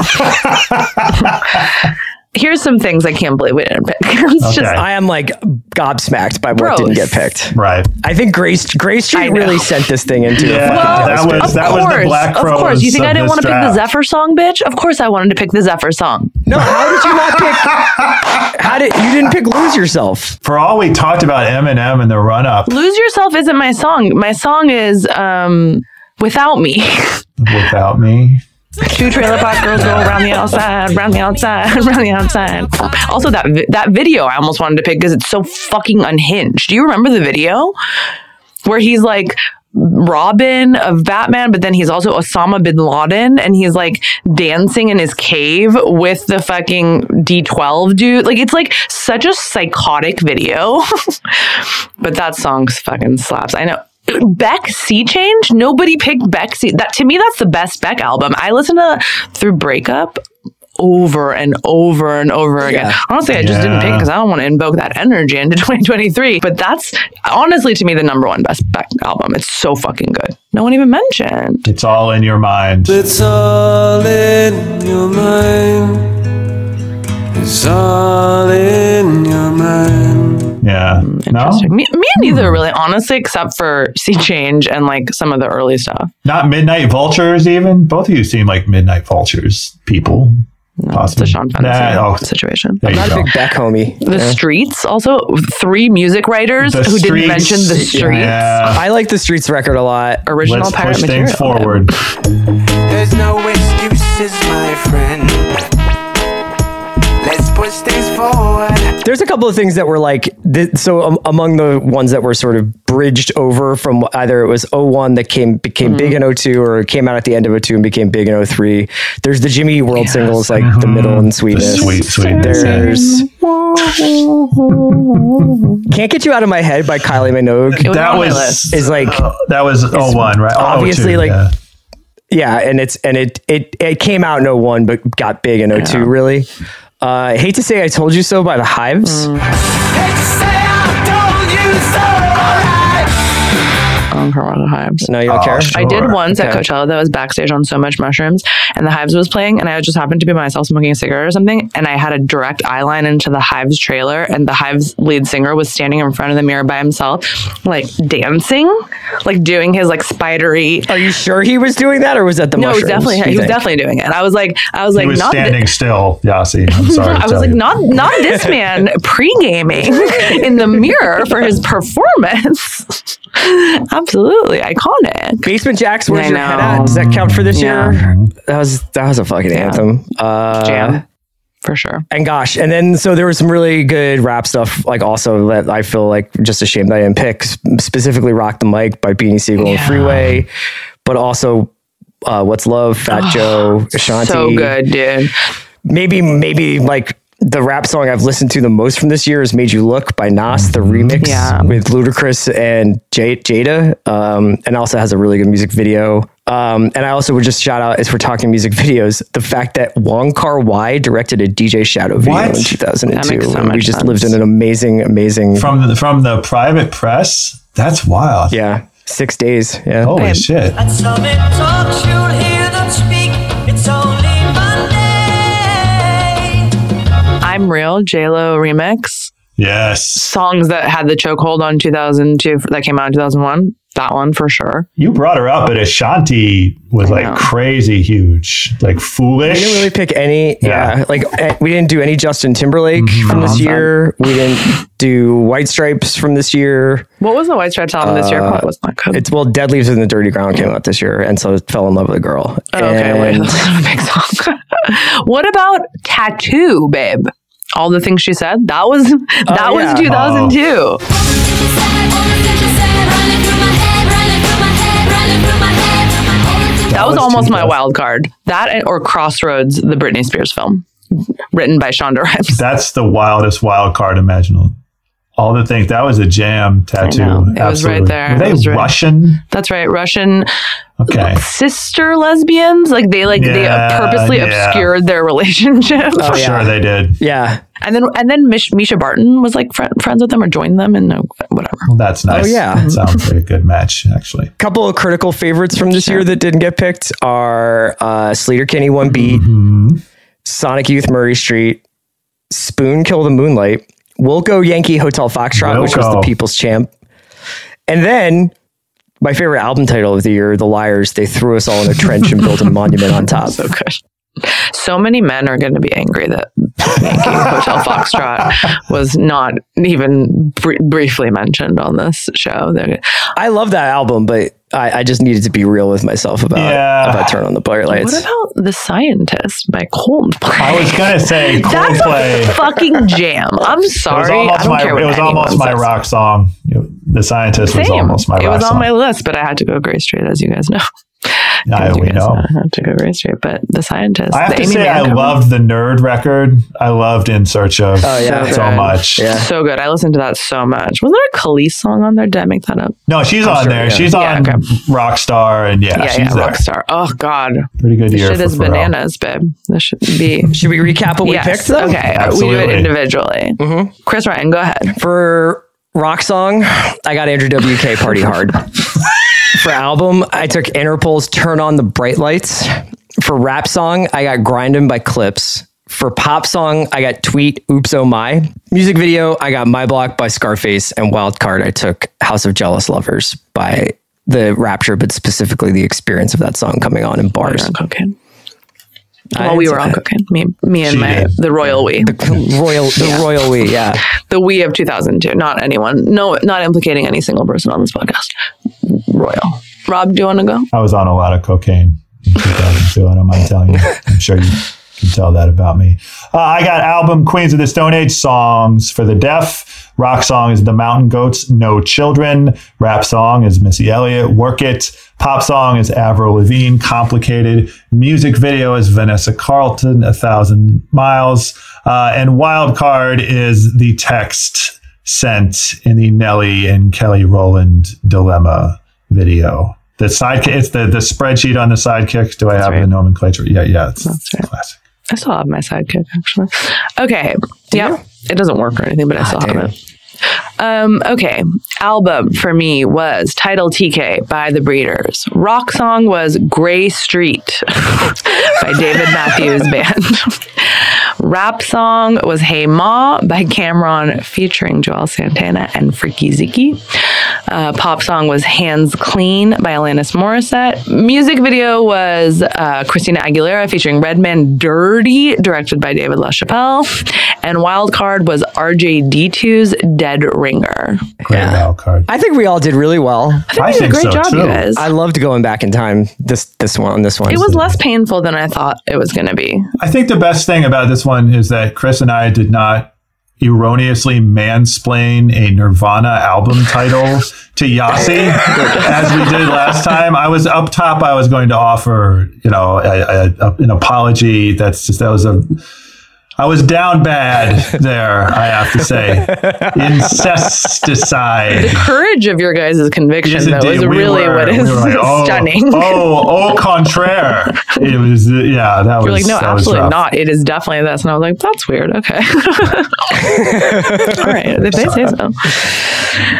[laughs] Here's some things I can't believe we didn't pick. [laughs] it's just I am like gobsmacked by what Bros. didn't get picked. Right. I think Grace Grace Street really sent this thing into Yeah, a fucking that was of that was course, the Black of course. You think I didn't want to pick the. Zephyr song, bitch? Of course I wanted to pick the Zephyr song. No, how did you not pick? [laughs] How did you didn't pick "Lose Yourself"? For all we talked about Eminem and the run up Lose Yourself isn't my song. My song is um, Without Me. [laughs] without me. Two trailer park girls go around the outside, around the outside, [laughs] around the outside. Also, that vi- that video I almost wanted to pick because it's so fucking unhinged. Do you remember the video where he's like Robin of Batman, but then he's also Osama bin Laden, and he's like dancing in his cave with the fucking D12 dude? Like it's like such a psychotic video, [laughs] but that song fucking slaps. I know. Beck Sea Change? Nobody picked Beck Sea. That to me, that's the best Beck album. I listened to through Breakup over and over and over again. Yeah. Honestly, I just didn't pick because I don't want to invoke that energy into [laughs] 2023. But that's honestly to me the number one best Beck album. It's so fucking good. No one even mentioned. It's all in your mind. It's all in your mind. It's all in your mind. Yeah. Mm, no, Me, me neither, really, honestly, except for Sea Change and like some of the early stuff. not Midnight Vultures. Even both of you seem like Midnight Vultures people. It's a Sean Fantasy Nah, oh, situation. there you Not a big Beck homie. The Yeah. Streets, also three music writers The who Streets, didn't mention the Streets. Yeah. I like the Streets record a lot. Original Let's pirate push material. things forward. There's no excuses, my friend. Let's push things forward. There's a couple of things that were like, th- so um, among the ones that were sort of bridged over from either it was 01 that came became big in 02 or it came out at the end of 02 and became big in 03. There's the Jimmy Eat World singles like The Middle and Sweetness. Mm-hmm. sweet sweetness. There's [laughs] Can't Get You Out of My Head by Kylie Minogue. Was That was is like that was 01, right? Obviously, 02, like, yeah. yeah, and it's and it it it came out in 01 but got big in 02 really. Uh, hate to say I told you so by the Hives. I don't care about the Hives. No, you don't Oh, care. sure. I did once at Okay. Coachella that was backstage on So Much Mushrooms, and the Hives was playing, and I just happened to be myself smoking a cigarette or something, and I had a direct eye line into the Hives trailer, and the Hives lead singer was standing in front of the mirror by himself, like dancing, like doing his like spidery. Are you sure he was doing that, or was that the No, he was mushrooms, definitely you he was definitely doing it. I was like, I was He like, was not thi- standing still, Yasi. I'm [laughs] sorry. I was like, you. not not this man [laughs] pre gaming in the mirror for his performance. [laughs] Absolutely iconic. Basement Jaxx, where's I your head at? Does that count for this Yeah. year? That was that was a fucking anthem. Uh, Jam. For sure. And gosh, and then so there was some really good rap stuff, like also that I feel like just ashamed that I didn't pick. Specifically, "Rock the Mic" by Beanie Sigel and Freeway, but also uh, "What's Love," Fat Joe, Ashanti. So good, dude. Maybe maybe like the rap song I've listened to the most from this year is "Made You Look" by Nas, the remix Yeah. with Ludacris and J- Jada, um, and also has a really good music video. Um, and I also would just shout out, as we're talking music [laughs] videos, the fact that Wong Kar Wai directed a DJ Shadow video What? in 2002. That makes so and we just sense. lived in an amazing, amazing. from the from the private press. That's wild. yeah, six days. Yeah. Holy shit. I'm Real, JLo remix. Yes. Songs that had the chokehold on 2002 that came out in 2001. That one for sure. You brought her up, but Ashanti was I like know. crazy huge, like foolish. We didn't really pick any. Yeah, Yeah. like eh, we didn't do any Justin Timberlake from this year. We didn't do White Stripes from this year. What was the White Stripes album this year? Uh, Probably was not good. It's well, Dead Leaves in the Dirty Ground came out this year, and so fell in love with a girl. Oh, okay, wait, that's a big song. what about Tattoo, babe? All the things she said. That was [laughs] oh, that Oh, yeah. was 2002. That was almost my wild card. That or Crossroads, the Britney Spears film, written by Shonda Rhimes. [laughs] That's the wildest wild card imaginable. All the things that was a jam tattoo. It was right there. Were they was right- Russian? That's right, Russian Okay. sister lesbians. Like they like they purposely yeah. obscured their relationship. Oh, yeah. sure they did. yeah. And then and then Mish, Mischa Barton was like fri friends with them or joined them and uh, whatever. Well, that's nice. Oh, yeah. That sounds like a good match, actually. A couple of critical favorites from this year that didn't get picked are uh, Sleater Kinney One Beat, Mm-hmm. Sonic Youth Murray Street, Spoon Kill the Moonlight, Wilco Yankee Hotel Foxtrot, which was the People's Champ, and then my favorite album title of the year, The Liars. They threw us all in a trench and built a monument on top. [laughs] So good. So many men are going to be angry that Yankee Hotel Foxtrot was not even br- briefly mentioned on this show. They're- I love that album, but I, I just needed to be real with myself about Yeah. about Turn on the Bright Lights. What about The Scientist by Coldplay? I was gonna say [laughs] That's Coldplay. a fucking jam. I'm It was sorry. I almost don't my. care It was almost my rock song. The scientist was almost my it rock was on song. my list, but I had to go Grey Street, as you guys know. I, we know. I have to go very straight, but the scientist. I have the to Amy say, I loved the Nerd record. I loved In Search of Oh, yeah. so good. much. Yeah. So good. I listened to that so much. Wasn't there a Kelis song on there? Did I make that up? No, she's I'm on sure, there. yeah. She's Yeah, on okay. Rockstar, and yeah, Yeah, she's yeah, there. Rockstar. Oh God, Pretty good this year shit for is Pharrell. bananas, babe. This should be. [laughs] Should we recap what we yes. picked? Though? Okay, we do it individually. Mhm. Chris Ryan, go ahead. For rock song, I got Andrew WK Party Hard. For album, I took Interpol's Turn on the Bright Lights. For rap song, I got Grindin' by Clipse. For pop song, I got Tweet Oops Oh My. Music video, I got My Block by Scarface. And wild card, I took House of Jealous Lovers by the Rapture, but specifically the experience of that song coming on in bars. Oh on cocaine. I we were say on cocaine. Me, me and She my did. the royal we, The [laughs] royal, the royal we, yeah. the we of 2002. Not anyone. No, not implicating any single person on this podcast. Royal. Rob, do you want to go? I was on a lot of cocaine in 2002. I don't mind telling you. I'm sure you can tell that about me. Uh, I got album Queens of the Stone Age songs for the deaf. Rock song is The Mountain Goats, No Children. Rap song is Missy Elliott, Work It. Pop song is Avril Lavigne, Complicated. Music video is Vanessa Carlton, A Thousand Miles. Uh, and wild card is the text sent in the Nelly and Kelly Rowland dilemma video. The sidekick, it's the, the spreadsheet on the sidekicks. Do I have right. the nomenclature? Yeah, yeah, it's That's right. classic. I still have my sidekick actually. Okay. Yep. It doesn't work or anything, but I still have it. Um, okay. Album for me was Title TK by The Breeders. Rock song was Grey Street [laughs] by David Matthews Band. Rap song was Hey Ma by Cam'ron featuring Juelz Santana and Freekey Zekey. Uh, pop song was Hands Clean by Alanis Morissette. Music video was uh, Christina Aguilera featuring Redman Dirty, directed by David LaChapelle. And wild card was RJD2's Dead Ringer. Great wild card. I think we all did really well. I You did a great so, job, too. you guys. I loved going back in time this this one this one. It was less painful than I thought it was going to be. I think the best thing about this one is that Chris and I did not erroneously mansplain a Nirvana album title to Yasi [laughs] as we did last time. I was up top. I was going to offer, you know, a, a, a- an apology. That's just that was a. I was down bad there. I have to say, incesticide. The courage of your guys' conviction, Yes, though, is We really were- what we is were like, oh, stunning. Oh, au contraire. It was, yeah, that You're was. like, no, that absolutely rough. not. It is definitely this. And I was like, that's weird. Okay. [laughs] All right. If they say so.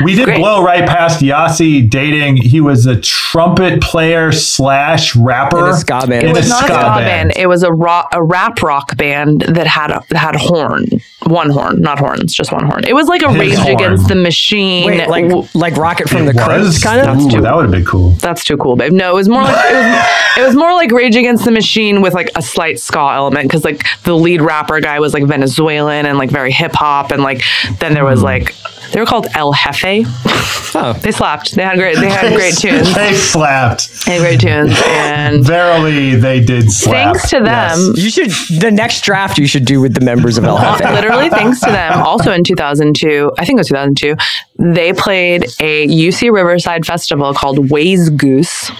We did Great. blow right past Yasi dating. He was a trumpet player slash rapper In a ska band. It was a not a ska ska band. band. It was a rock, a rap rock band that had a, had horn, one horn, not horns, just one horn. It was like a His Rage horn. Against the Machine. Wait, like w- like Rocket from It the Crypt, kind of. Ooh, that would have been cool. That's too cool, babe. No, it was more like it was, it was more like Rage Against the Machine with like a slight ska element because like the lead rapper guy was like Venezuelan and like very hip hop and like then there was hmm. like they were called El Jefe. Oh. [laughs] They slapped. They had great. They had great tunes. [laughs] they slapped. They had great tunes and. Verily, they did slap. Thanks to them, Yes. You should the next draft you should do with the members of El Jefe. [laughs] literally thanks to them also in 2002 i think it was 2002 they played a uc riverside festival called ways goose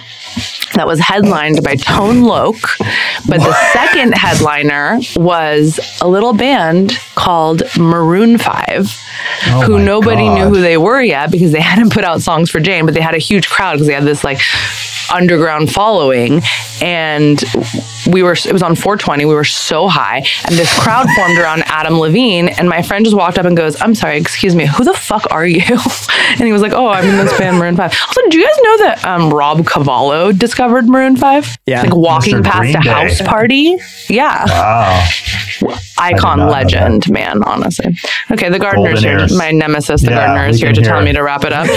that was headlined by Tone Loc, but the second headliner was a little band called Maroon 5, Oh who nobody God. knew who they were yet because they [laughs] hadn't put out songs for Jane, but they had a huge crowd because they had this like underground following and we were it was on 420 we were so high and this crowd formed around adam levine and my friend just walked up and goes i'm sorry excuse me who the fuck are you [laughs] and he was like oh i'm in this band maroon 5 also do you guys know that um, rob cavallo discovered maroon 5 Yeah. like walking Mr. past Green a Day. house party yeah Wow. icon legend man honestly okay the gardener's Golden here my nemesis the Yeah, gardener is here to tell it. me to wrap it up [laughs]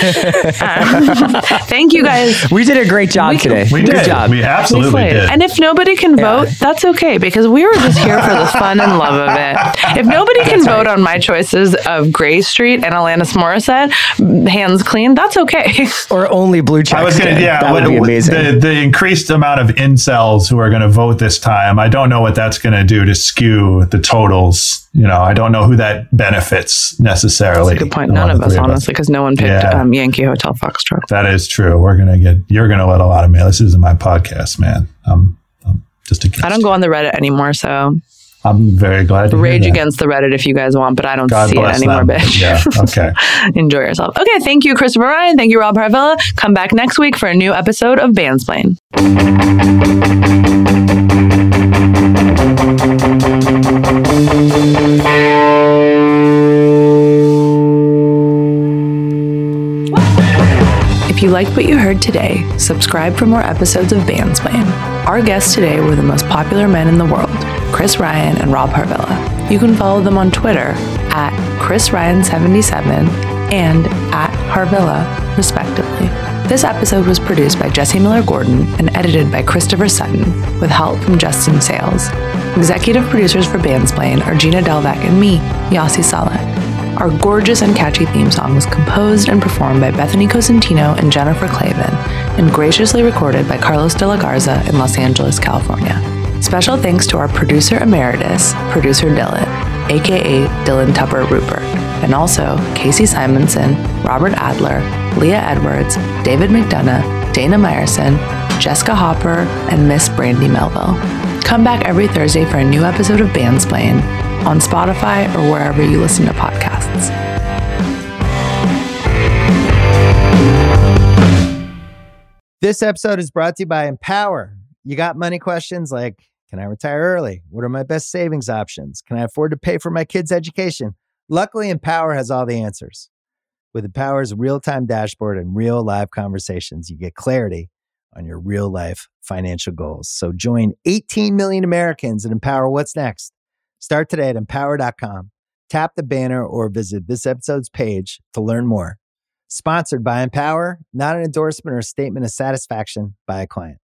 Um, [laughs] thank you guys We did a great job today. We did. Good did. job. We absolutely Slayed. did. And if nobody can vote, that's okay because we were just here for the [laughs] fun and love of it. If nobody can vote on my choices of Grey Street and Alanis Morissette, hands clean, that's okay. [laughs] Or only blue check. I was going to, yeah, that would be amazing. The, the increased amount of incels who are going to vote this time, I don't know what that's going to do to skew the totals. You know, I don't know who that benefits necessarily. Good point. None of the us, honestly, because no one picked Yeah. um, Yankee Hotel Foxtrot. That is true. We're going to get, you're going to let a lot of mail. This isn't my podcast, man. I'm, Just I don't go on the Reddit anymore, so I'm very glad rage against the Reddit if you guys want, but I don't God see it anymore, them. bitch. Yeah. Okay. [laughs] Enjoy yourself. Okay, thank you, Christopher Ryan. Thank you, Rob Harvilla. Come back next week for a new episode of Bandsplain. Liked what you heard today, subscribe for more episodes of Bandsplain. Our guests today were the most popular men in the world, Chris Ryan and Rob Harvilla. You can follow them on Twitter at Chris Ryan77 and at Harvilla, respectively. This episode was produced by Jesse Miller Gordon and edited by Christopher Sutton, with help from Justin Sales. Executive producers for Bandsplain are Gina Delvac and me, Yasi Saleh. Our gorgeous and catchy theme song was composed and performed by Bethany Cosentino and Jennifer Clavin, and graciously recorded by Carlos de la Garza in Los Angeles, California. Special thanks to our producer emeritus, producer Dylan, aka Dylan Tupper Rupert, and also Casey Simonson, Robert Adler, Leah Edwards, David McDonough, Dana Meyerson, Jessica Hopper, and Miss Brandy Melville. Come back every Thursday for a new episode of Bandsplain on Spotify or wherever you listen to podcasts. This episode is brought to you by Empower. You got money questions like Can I retire early? What are my best savings options? Can I afford to pay for my kids' education? Luckily, Empower has all the answers. With Empower's real time dashboard and real live conversations, you get clarity on your real life financial goals. So join 18 million Americans and empower what's next. Start today at empower.com. Tap the banner or visit this episode's page to learn more. Sponsored by Empower, not an endorsement or statement of satisfaction by a client.